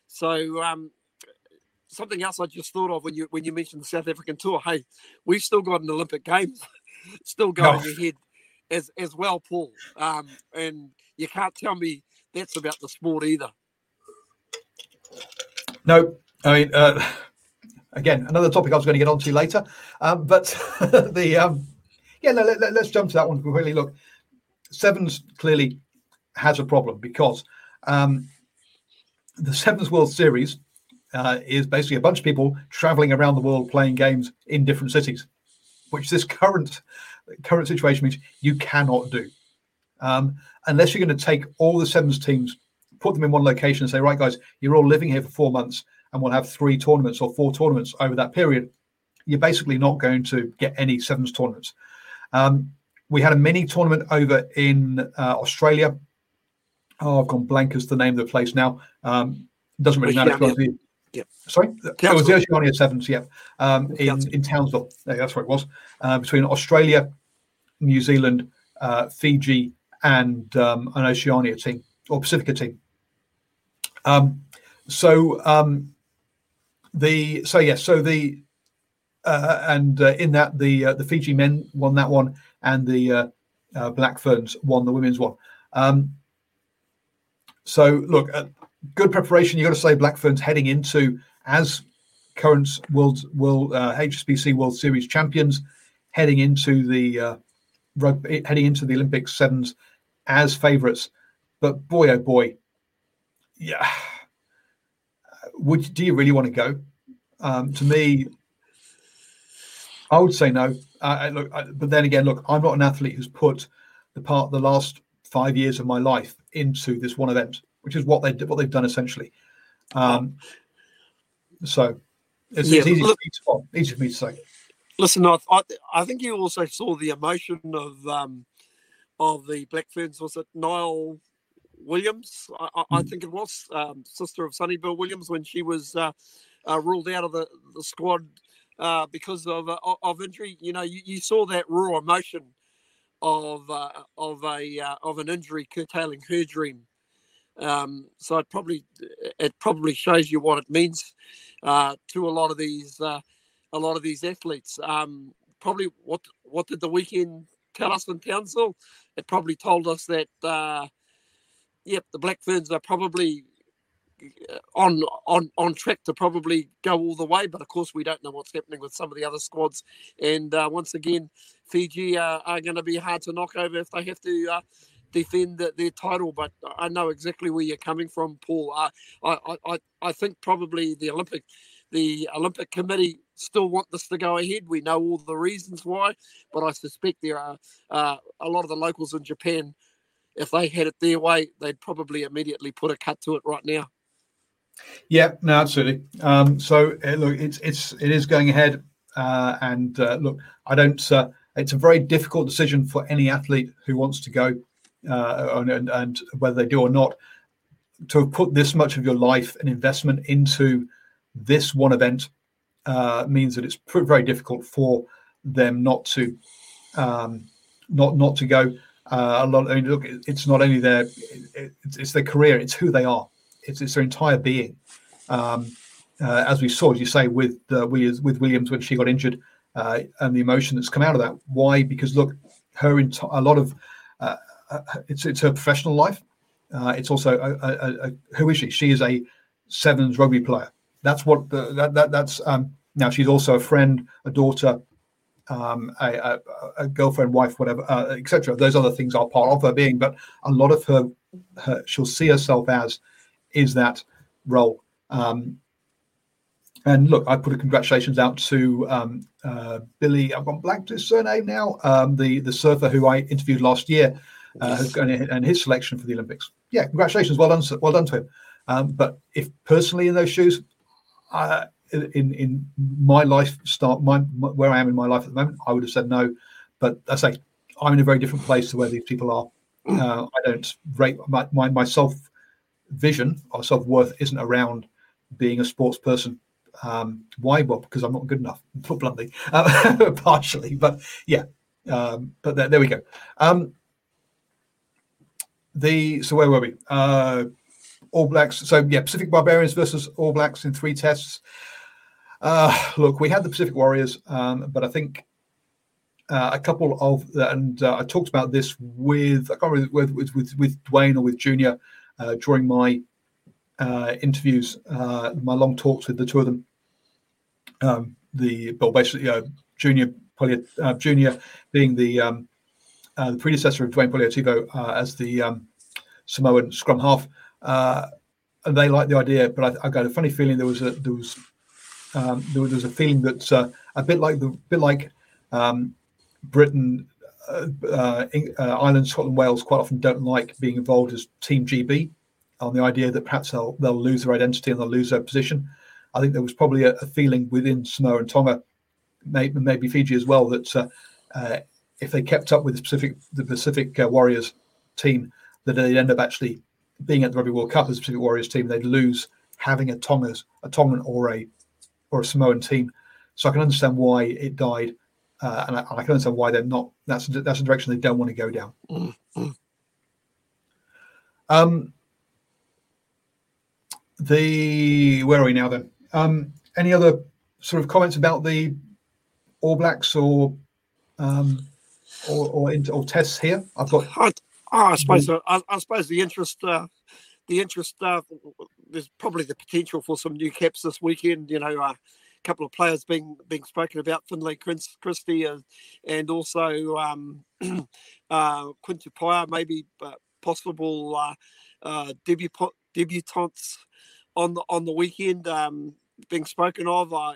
So um, something else I just thought of when you when you mentioned the South African tour. Hey, we've still got an Olympic Games still going Oh. ahead as as well, Paul. Um, and you can't tell me that's about the sport either. No, I mean, uh, again, another topic I was going to get onto later. Um, but the um, yeah, no, let, let, us jump to that one quickly. Look, Sevens clearly has a problem because um, the Sevens World Series uh, is basically a bunch of people traveling around the world playing games in different cities, which this current current situation means you cannot do. Um, unless you're going to take all the Sevens teams, put them in one location and say, right, guys, you're all living here for four months and we'll have three tournaments or four tournaments over that period, you're basically not going to get any Sevens tournaments. Um, we had a mini tournament over in uh, Australia. Oh, I've gone blank as the name of the place now. Um, doesn't really matter. To be honest. Yep. Sorry, it was the. Oceania Sevens. Yeah, um, in Townsville. in Townsville. Yeah, that's where it was. Uh, between Australia, New Zealand, uh, Fiji, and um, an Oceania team or Pacifica team. Um, so um, the so yes, so the uh, and uh, in that the uh, the Fiji men won that one, and the uh, uh, Black Ferns won the women's one. Um, so look, uh, good preparation. You got to say Black Ferns heading into as current world world uh, HSBC World Series champions, heading into the uh, rugby, heading into the Olympic sevens as favourites. But boy, oh boy, yeah. Would do you really want to go? Um, to me, I would say no. Uh, look, I, but then again, look, I'm not an athlete who's put the part the last five years of my life into this one event, which is what they what they've done essentially. Um, so it's, Yeah, it's easy, look- for me to, easy for me to say. Listen, I, I, I think you also saw the emotion of um, of the Black Ferns. Was it Niall Williams? I, I, I think it was um, sister of Sonny Bill Williams when she was uh, uh, ruled out of the, the squad uh, because of uh, of injury. You know, you, you saw that raw emotion of uh, of a uh, of an injury curtailing her dream. Um, so it probably it probably shows you what it means uh, to a lot of these uh, a lot of these athletes. Um, probably what what did the weekend tell us in Townsville? It probably told us that uh, yep, the Black Ferns are probably uh, on on on track to probably go all the way. But of course, we don't know what's happening with some of the other squads. And uh, once again, Fiji uh, are going to be hard to knock over if they have to. Uh, defend the, their title but i know exactly where you're coming from paul I, I i i think probably the olympic the olympic committee still want this to go ahead we know all the reasons why but i suspect there are uh, a lot of the locals in japan if they had it their way they'd probably immediately put a cut to it right now Yeah, no, absolutely. Um, so uh, look, it's it's it is going ahead, uh, and uh, look, I don't. Uh, it's a very difficult decision for any athlete who wants to go, uh, and, and, whether they do or not, to have put this much of your life and investment into this one event uh, means that it's very difficult for them not to, um, not not to go. Uh, a lot. I mean, look, it's not only their, it's, it's their career; it's who they are. It's, it's their entire being um, uh, as we saw, as you say, with uh, with Williams when she got injured, uh, and the emotion that's come out of that. Why? Because look, her enti- a lot of it's it's her professional life. Uh, it's also a, a, a, who is she? She is a sevens rugby player. That's what the, that, that that's um, now. She's also a friend, a daughter, um, a, a, a girlfriend, wife, whatever, uh, etc. Those other things are part of her being, but a lot of her, her she'll see herself as is that role. Um, and look, I put a congratulations out to um, uh, Billy. I've gone blank to his surname now. Um, the the surfer who I interviewed last year, uh, and his selection for the Olympics. Yeah, congratulations, well done, well done to him. Um, but if personally in those shoes, uh, in in my life start my, where I am in my life at the moment, I would have said no. But I say I'm in a very different place to where these people are. Uh, I don't rate my, my, my self vision or self worth isn't around being a sports person. Um, why? Well, because I'm not good enough, put bluntly, uh, partially. But yeah, um, but there, there, we go. Um, the so where were we? Uh, All Blacks. So yeah, Pacific Barbarians versus All Blacks in three tests. Uh, look, we had the Pacific Warriors, um, but I think uh, a couple of and uh, I talked about this with I can't remember with with with, with Dwayne or with Junior uh, during my uh, interviews, uh, my long talks with the two of them. Um, the well, basically, uh, Junior uh, Junior being the um, uh, the predecessor of Dwayne Polataivao uh, as the um, Samoan scrum half, and they liked the idea. But I, I, got a funny feeling there was a there was um, there, was, there was a feeling that a bit like the bit like um, Britain uh, uh, Ireland, Scotland, Wales quite often don't like being involved as Team GB on the idea that perhaps they'll they'll lose their identity and they'll lose their position. I think there was probably a, a feeling within Samoa and Tonga, maybe, maybe Fiji as well, that uh, uh, if they kept up with the Pacific the Pacific uh, Warriors team, that they'd end up actually being at the Rugby World Cup as a Pacific Warriors team. They'd lose having a Tonga's a Tongan or a or a Samoan team. So I can understand why it died, uh, and, I, and, I, can understand why they're not. That's that's a direction they don't want to go down. Mm-hmm. Um, the where are we now then? Um, any other sort of comments about the All Blacks or um, or or, or tests here? I've got. I, I suppose I, I, suppose the interest uh, the interest uh, there's probably the potential for some new caps this weekend. You know, uh, a couple of players being being spoken about, Finlay Christie uh, and also um, uh, Quinn maybe uh, possible uh, uh, debutants on the on the weekend um, being spoken of. I,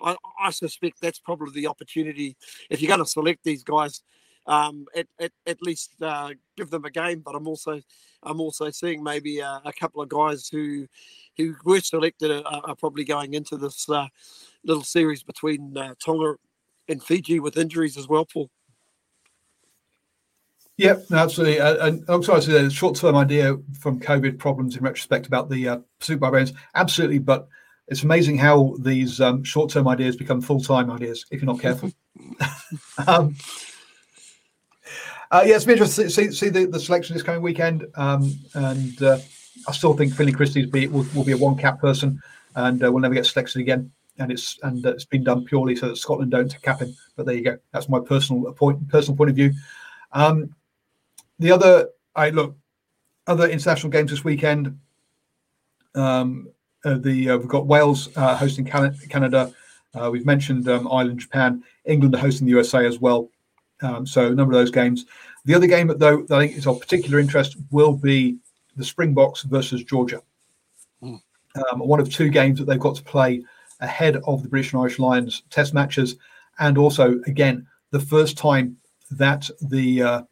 I, I suspect that's probably the opportunity if you're going to select these guys. Um, at, at, at least uh, give them a game, but I'm also I'm also seeing maybe a, a couple of guys who who were selected are, are probably going into this uh, little series between uh, Tonga and Fiji with injuries as well, Paul. Yeah, absolutely. Uh, and also, I said a short-term idea from COVID problems in retrospect about the uh, Pacific Barbarians. Absolutely, but it's amazing how these um, short-term ideas become full-time ideas if you're not careful. um, uh, yeah, it's been interesting to see, see the, the, selection this coming weekend, um, and uh, I still think Finlay Christie will, will, be a one-cap person, and uh, will never get selected again. And it's and it's been done purely so that Scotland don't cap him. But there you go. That's my personal point, personal point of view. Um, the other, I look, other international games this weekend. Um, uh, the uh, we've got Wales uh, hosting Canada. Uh, we've mentioned um, Ireland, Japan, England are hosting the USA as well. Um, so a number of those games. The other game, though, that I think is of particular interest will be the Springboks versus Georgia. Mm. one of two games that they've got to play ahead of the British and Irish Lions Test matches, and also again the first time that the uh,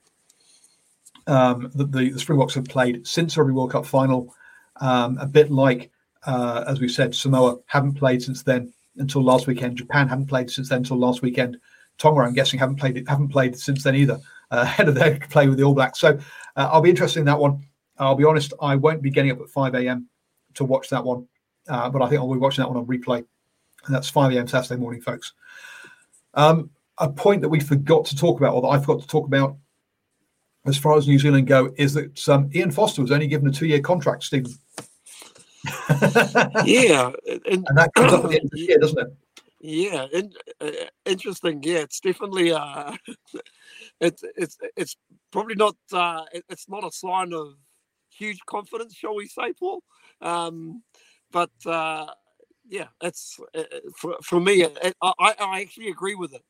um, the, the, Springboks have played since the Rugby World Cup final. Um, a bit like, uh, as we said, Samoa haven't played since then until last weekend. Japan haven't played since then until last weekend. Tonga, I'm guessing, haven't played haven't played since then either. Uh, ahead of their play with the All Blacks, so uh, I'll be interested in that one. I'll be honest, I won't be getting up at 5 a.m. to watch that one, uh, but I think I'll be watching that one on replay, and that's 5 a.m. Saturday morning, folks. Um, a point that we forgot to talk about, or that I forgot to talk about as far as New Zealand go, is that um, Ian Foster was only given a two-year contract, Stephen. yeah, and, and, that comes up at the end of the year, doesn't it? Yeah, and, uh, interesting. Yeah, it's definitely uh, it's it's it's probably not uh, it's not a sign of huge confidence, shall we say, Paul? Um, but uh, yeah, it's uh, for, for me. It, I I actually agree with it.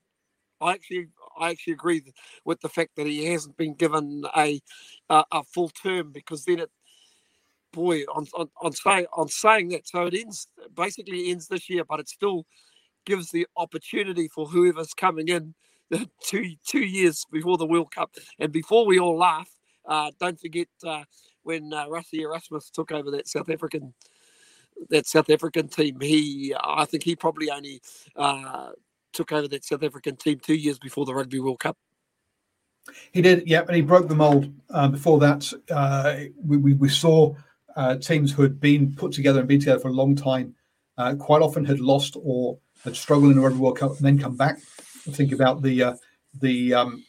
I actually I actually agree with the fact that he hasn't been given a a, a full term because then it boy, on, on, on saying on saying that, so it ends basically ends this year, but it still gives the opportunity for whoever's coming in two two years before the World Cup. And before we all laugh, uh, don't forget uh, when uh, Rassie Erasmus took over that South African that South African team. He, I think, he probably only uh, took over that South African team two years before the Rugby World Cup. He did, yeah, and he broke the mold. Uh, before that, uh, we, we, we, saw uh, teams who had been put together and been together for a long time, uh, quite often had lost or had struggled in the Rugby World Cup and then come back. Think about the uh, the um,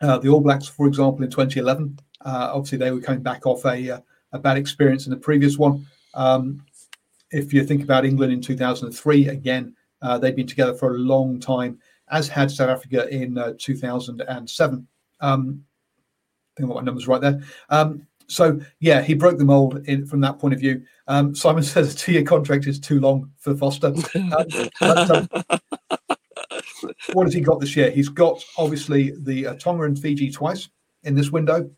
uh, the All Blacks, for example, in 2011. obviously, they were coming back off a, a bad experience in the previous one. Um, if you think about England in 2003, again, they'd been together for a long time as had South Africa in uh, 2007. Um, I think I got my numbers right there. Um, so yeah, he broke the mold in, from that point of view. Um, Simon says a two-year contract is too long for Foster. Um, um, what has he got this year? He's got obviously the uh, Tonga and Fiji twice in this window.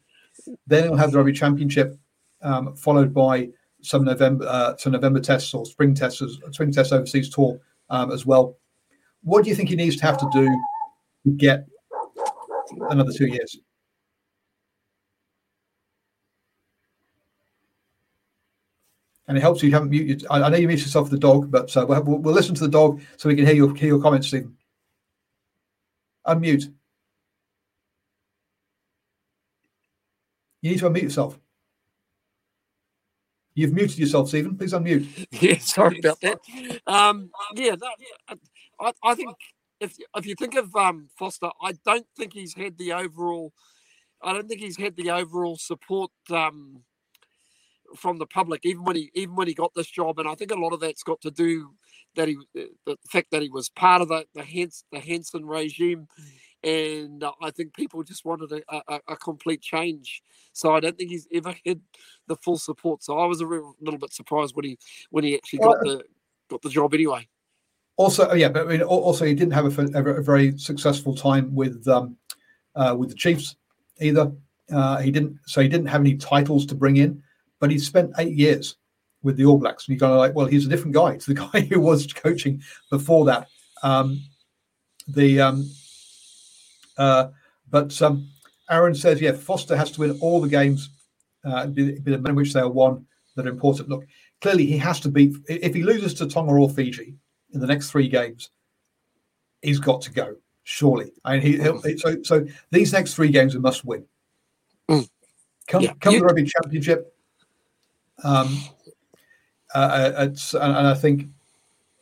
Then he'll have the Rugby Championship, um, followed by some November uh, some November tests or spring tests, spring tests overseas tour um, as well. What do you think he needs to have to do to get another two years? And it helps you haven't muted. I, I know you muted yourself for the dog, but uh, we'll, we'll, listen to the dog so we can hear your hear your comments, Stephen. Unmute. You need to unmute yourself. You've muted yourself, Stephen. Please unmute. Yeah, sorry about that. Um, yeah, that, I, I think if if you think of um, Foster, I don't think he's had the overall. I don't think he's had the overall support um, from the public, even when he even when he got this job. And I think a lot of that's got to do that he the fact that he was part of the the, Hens, the Hansen regime, and uh, I think people just wanted a, a, a, complete change. So I don't think he's ever had the full support. So I was a little bit surprised when he when he actually got the got the job anyway also, oh, yeah, but I mean, also he didn't have a, a, a very successful time with um, uh, with the Chiefs either. Uh, he didn't, so he didn't have any titles to bring in, but he spent eight years with the All Blacks, and you're kind of like, well, he's a different guy to the guy who was coaching before that. Um, the um, uh, but um, Aaron says, yeah, Foster has to win all the games, uh, be, be the men in which they are won that are important. Look, clearly he has to beat. If he loses to Tonga or Fiji, in the next three games, he's got to go. Surely, I mean, he, so so these next three games are must win. Mm. Come yeah. come you, the rugby championship. Um, uh, uh it's, and, and, I think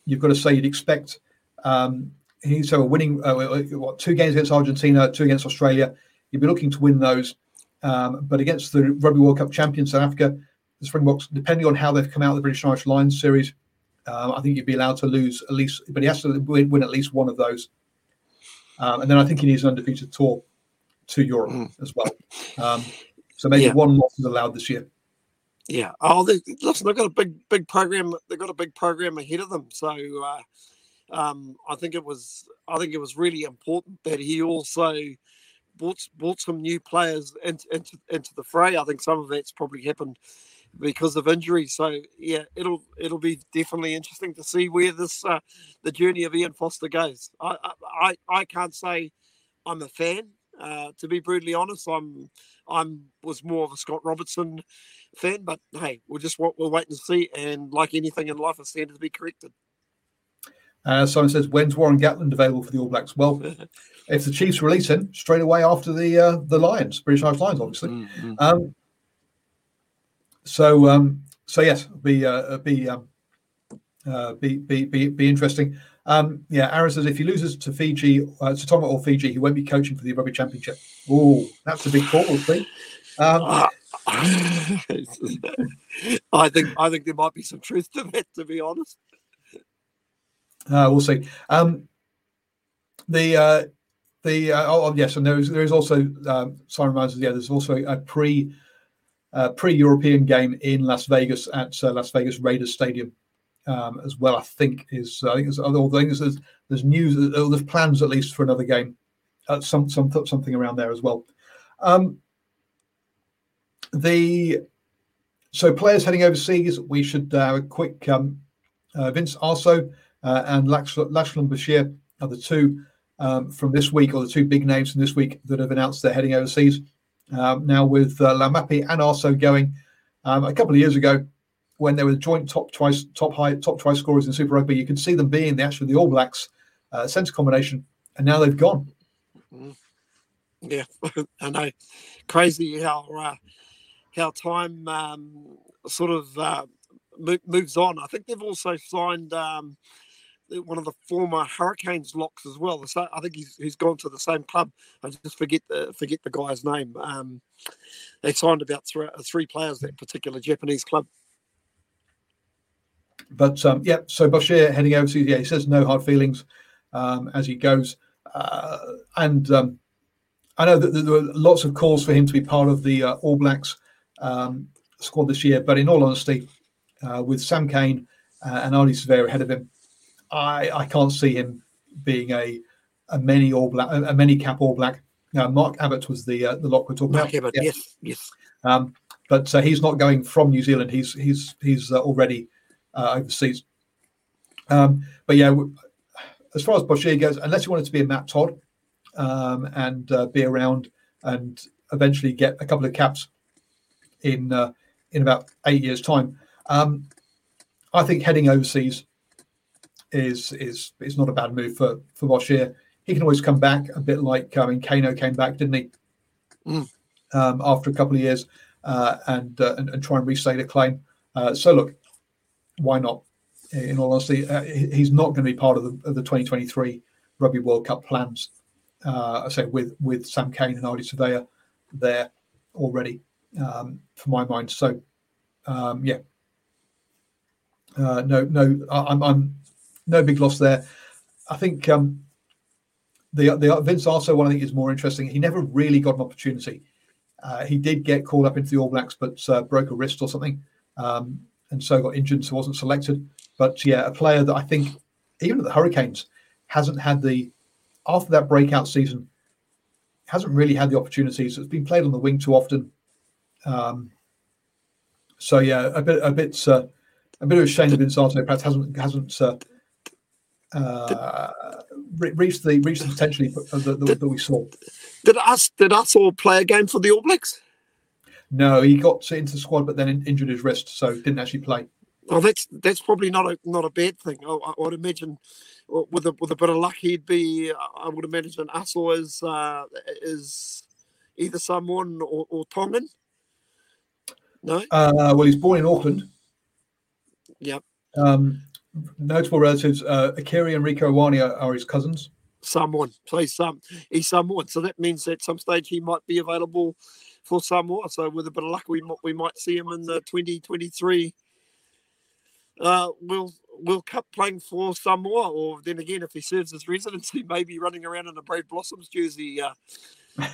you've got to say you'd expect um, he's so winning uh, what two games against Argentina, two against Australia. You'd be looking to win those, um, but against the Rugby World Cup champion South Africa, the Springboks, depending on how they've come out of the British Irish Lions series, um, I think you'd be allowed to lose at least, but he has to win, win at least one of those. Um, and then I think he needs an undefeated tour to Europe mm. as well. Um, so maybe yeah. one loss is allowed this year. Yeah. Oh, they, listen, they've got a big, big program. They've got a big program ahead of them. So uh, um, I think it was, I think it was really important that he also brought brought some new players into into, into the fray. I think some of that's probably happened because of injury. So yeah, it'll it'll be definitely interesting to see where this uh, the journey of Ian Foster goes. I I, I can't say I'm a fan. Uh, to be brutally honest, I'm I'm was more of a Scott Robertson fan, but hey, we'll just we'll wait and see. And like anything in life, it's standard to be corrected. Uh, someone says, when's Warren Gatland available for the All Blacks? Well, if the Chiefs release him straight away after the uh, the Lions, British Irish Lions, obviously. Mm-hmm. Um, so um, so yes, be uh, be, um, uh, be be be be interesting. Um, yeah, Aaron says if he loses to Fiji, uh, to Tonga or Fiji, he won't be coaching for the Rugby Championship. Oh, that's a big call, see. Um, I think I think there might be some truth to that, to be honest. Uh, we'll see. Um, the uh, the uh, oh, oh yes, and there is there is also um, Simon reminds us. Yeah, there's also a pre uh, pre-European game in Las Vegas at uh, Las Vegas Raiders Stadium um, as well. I think is I think there's other things. There's, there's news. There's plans at least for another game. Uh, some some something around there as well. Um, the so players heading overseas, we should uh, a quick um, uh, Vince Aso uh, and Lachlan Boshier are the two um, from this week, or the two big names from this week that have announced they're heading overseas. Um, now with uh, Laumape and Aso going um, a couple of years ago, when they were joint top twice top high top try scorers in Super Rugby, you could see them being the actually the All Blacks uh, centre combination, and now they've gone. Mm-hmm. Yeah, I know. Crazy how uh, how time um, sort of uh, moves on. I think they've also signed um, one of the former Hurricanes locks as well. So I think he's, he's gone to the same club. I just forget the forget the guy's name. Um, they signed about three, three players that particular Japanese club. But um, yeah, so Boshier heading over to Yeah, he says no hard feelings um, as he goes, uh, and um, I know that there were lots of calls for him to be part of the uh, All Blacks um, squad this year. But in all honesty, uh, with Sam Cane uh, and Ardie Savea ahead of him, I, I can't see him being a a many all black a many cap all black. Now, Mark Abbott was the uh, the lock we're talking Mark about. Abbott, yes, yes. Um, but uh, he's not going from New Zealand. He's he's he's uh, already overseas. Um, but yeah, as far as Boshier goes, unless you wanted to be a Matt Todd um, and uh, be around and eventually get a couple of caps in uh, in about eight years' time, um, I think heading overseas is is is not a bad move for for Boshier. He can always come back a bit like I mean Kano came back, didn't he? Mm. Um, after a couple of years uh, and, uh, and, and try and restate a claim. Uh, so look, why not? In all honesty, uh, he's not going to be part of the, of the 2023 Rugby World Cup plans. Uh, I say with with Sam Cane and Ardie Savea there already, um, for my mind. So um, yeah, uh, no, no, I'm, I'm no big loss there. I think um, the the Vince Aso one I think is more interesting. He never really got an opportunity. Uh, he did get called up into the All Blacks, but uh, broke a wrist or something, um, and so got injured, so wasn't selected. But yeah, a player that I think even at the Hurricanes hasn't had the after that breakout season hasn't really had the opportunities. It's been played on the wing too often. Um, so yeah, a bit a bit uh, a bit of a shame that Vince Aso perhaps hasn't hasn't uh, uh, reached the reached the potentially that, that, that, we saw. Did us did us all play a game for the All Blacks? No, he got into the squad, but then injured his wrist, so didn't actually play. Well, that's that's probably not a not a bad thing. I, I would imagine with a with a bit of luck, he'd be. I would imagine Aso is uh, is either Samoan or, or Tongan. No. Uh, well, he's born in Auckland. Yep. Um, notable relatives, uh, Akira and Rieko Ioane are, are, his cousins. Samoan. So he's, um, he's Samoan. So that means at some stage he might be available for Samoa. So with a bit of luck, we, we might see him in the 2023 uh, World, World Cup playing for Samoa. Or then again, if he serves his residency, maybe running around in a Brave Blossoms jersey uh,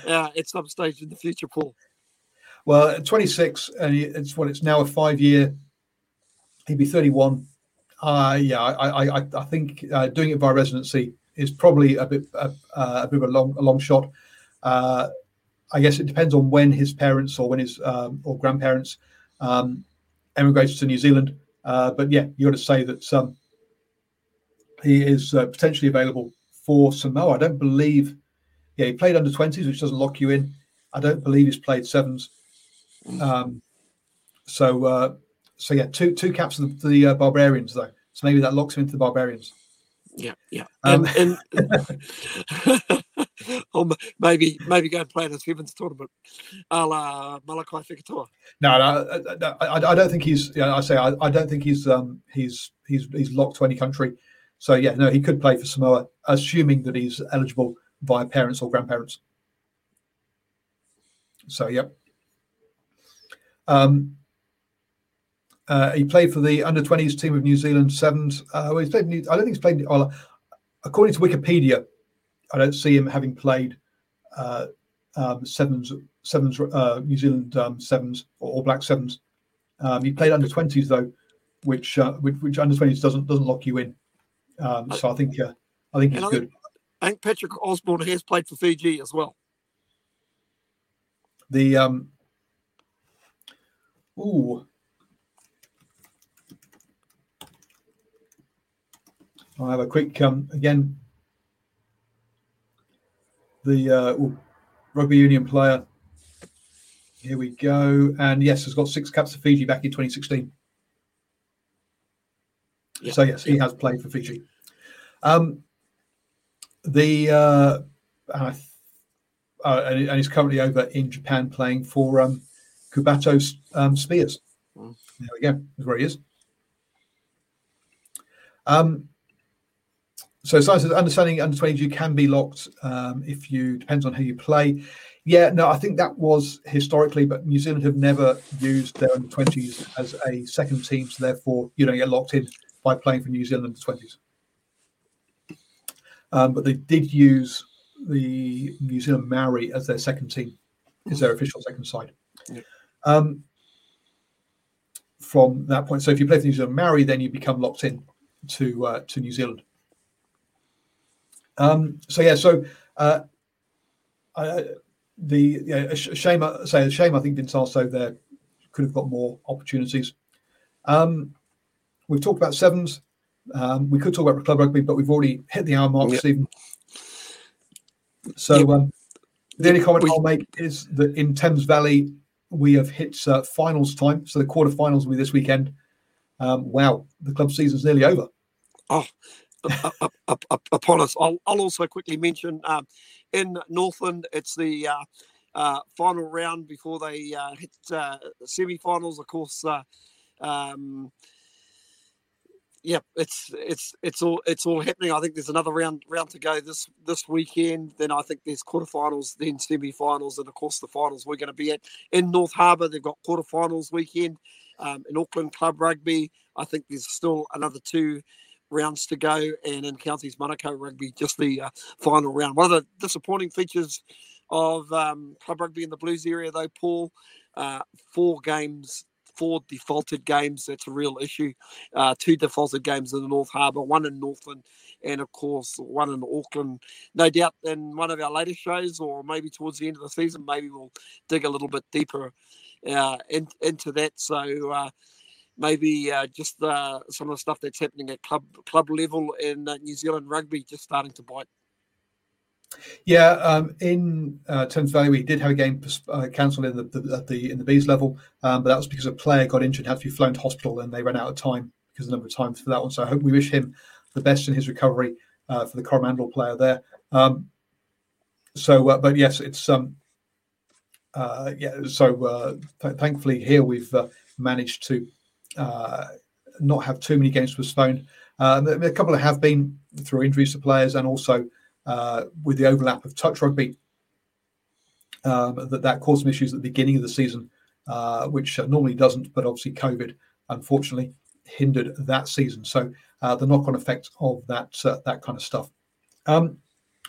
uh, at some stage in the future, Paul. Well, 26, and it's what it's now a five year. He'd be 31 uh, yeah, I, I, I think uh, doing it by residency is probably a bit uh, a bit of a long a long shot. Uh, I guess it depends on when his parents or when his um, or grandparents um, emigrated to New Zealand. Uh, but yeah, you got to say that um, he is uh, potentially available for Samoa. I don't believe. Yeah, he played under twenties, which doesn't lock you in. I don't believe he's played sevens. Um, so so yeah, two two caps of the, the uh, Barbarians though. So maybe that locks him into the Barbarians. Yeah, yeah, um, and, and maybe maybe go and play in a sevens tournament, a la Malakai Fekitoa. No, no, no I, I, don't think he's. Yeah, I say I, I don't think he's um he's he's he's locked to any country. So yeah, no, he could play for Samoa, assuming that he's eligible via parents or grandparents. So yep. Um, uh, he played for the under 20s team of New Zealand Sevens. Uh, well, he's played. New, I don't think he's played. Well, according to Wikipedia, I don't see him having played uh, um, sevens, sevens, uh, New Zealand um, sevens or All Black sevens. Um, he played under 20s though, which, uh, which, which under 20s doesn't doesn't lock you in. Um, so I think uh, I think he's I good. I think Patrick Osborne has played for Fiji as well. The um, ooh, I'll have a quick um, again. The uh, rugby union player. Here we go, and yes, has got six caps for Fiji back in 2016. Yeah. So yes, he has played for Fiji. Um, the uh, uh, and, and he's currently over in Japan playing for um, Kubota um, Spears. Mm. There we go. That's where he is. Um, so science understanding under 20s you can be locked um, if you depends on who you play. Yeah, no, I think that was historically, but New Zealand have never used their under 20s as a second team, so therefore you don't get locked in by playing for New Zealand under 20s. Um, but they did use the New Zealand Maori as their second team, is their official second side. Yeah. Um, from that point, so if you play for New Zealand Maori, then you become locked in to uh, to New Zealand. Um, so yeah, so uh, I, the yeah, shame. I say the shame. I think Vince Aso there could have got more opportunities. Um, we've talked about sevens. Um, we could talk about club rugby, but we've already hit the hour mark, yep. Stephen. So um, the only comment we, I'll make is that in Thames Valley we have hit uh, finals time. So the quarterfinals will be this weekend. Um, wow, the club season's nearly over. Oh, upon us. I'll, I'll, also quickly mention um, in Northland, it's the uh, uh, final round before they uh, hit uh, semi-finals. Of course, uh, um, yeah, it's it's it's all it's all happening. I think there's another round round to go this this weekend. Then I think there's quarterfinals, then semi-finals, and of course the finals. We're going to be at in North Harbour. They've got quarterfinals weekend. Um, in Auckland Club Rugby, I think there's still another two rounds to go, and in Counties Manukau Rugby, just the uh, final round. One of the disappointing features of um, club rugby in the Blues area, though, Paul, uh, four games four defaulted games. That's a real issue. Uh, two defaulted games in the North Harbour, one in Northland, and of course one in Auckland. No doubt in one of our later shows, or maybe towards the end of the season, maybe we'll dig a little bit deeper uh, in, into that. So. Uh, maybe uh, just uh, some of the stuff that's happening at club club level in uh, New Zealand rugby just starting to bite. Yeah, um, in uh, Thames Valley, we did have a game uh, cancelled in the, the, at the in the B's level, um, but that was because a player got injured, had to be flown to hospital, and they ran out of time because of the number of times for that one. So I hope we wish him the best in his recovery uh, for the Coromandel player there. Um, so, uh, but yes, it's um, uh, yeah. So uh, th- thankfully here we've managed to not have too many games postponed. a couple have been through injuries to players and also uh, with the overlap of touch rugby, um, that that caused some issues at the beginning of the season, uh, which uh, normally doesn't, but obviously COVID unfortunately hindered that season. So uh, the knock-on effect of that uh, that kind of stuff. Um,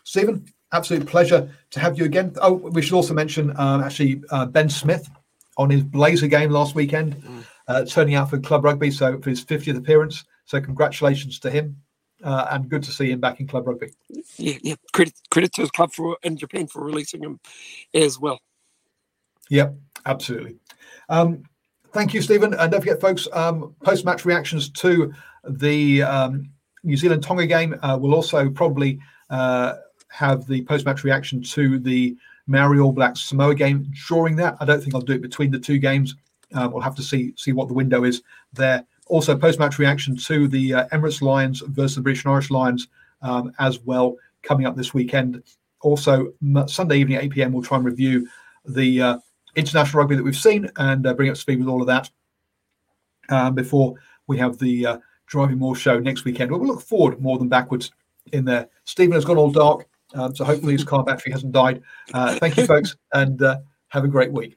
Stephen, absolute pleasure to have you again. Oh, we should also mention um, actually uh, Ben Smith on his Blazer game last weekend, mm. Turning out for club rugby, so for his 50th appearance. So congratulations to him uh, and good to see him back in club rugby. Yeah, yeah. Credit credit to his club for in Japan for releasing him as well. Yep, absolutely. Um, thank you, Stephen. And don't forget, folks, um, post match reactions to the um, New Zealand Tonga game. Uh, will also probably uh, have the post match reaction to the Maori All Blacks Samoa game during that. I don't think I'll do it between the two games. Um, we'll have to see see what the window is there also post-match reaction to the uh, Emirates Lions versus the British and Irish Lions um, as well coming up this weekend. Also, Sunday evening at 8 p.m. we'll try and review the uh, international rugby that we've seen and uh, bring up speed with all of that um, before we have the uh, Driving Maul show next weekend. We'll look forward more than backwards in there. Stephen has gone all dark, um, so hopefully his car battery hasn't died. Uh, thank you, folks, and uh, have a great week.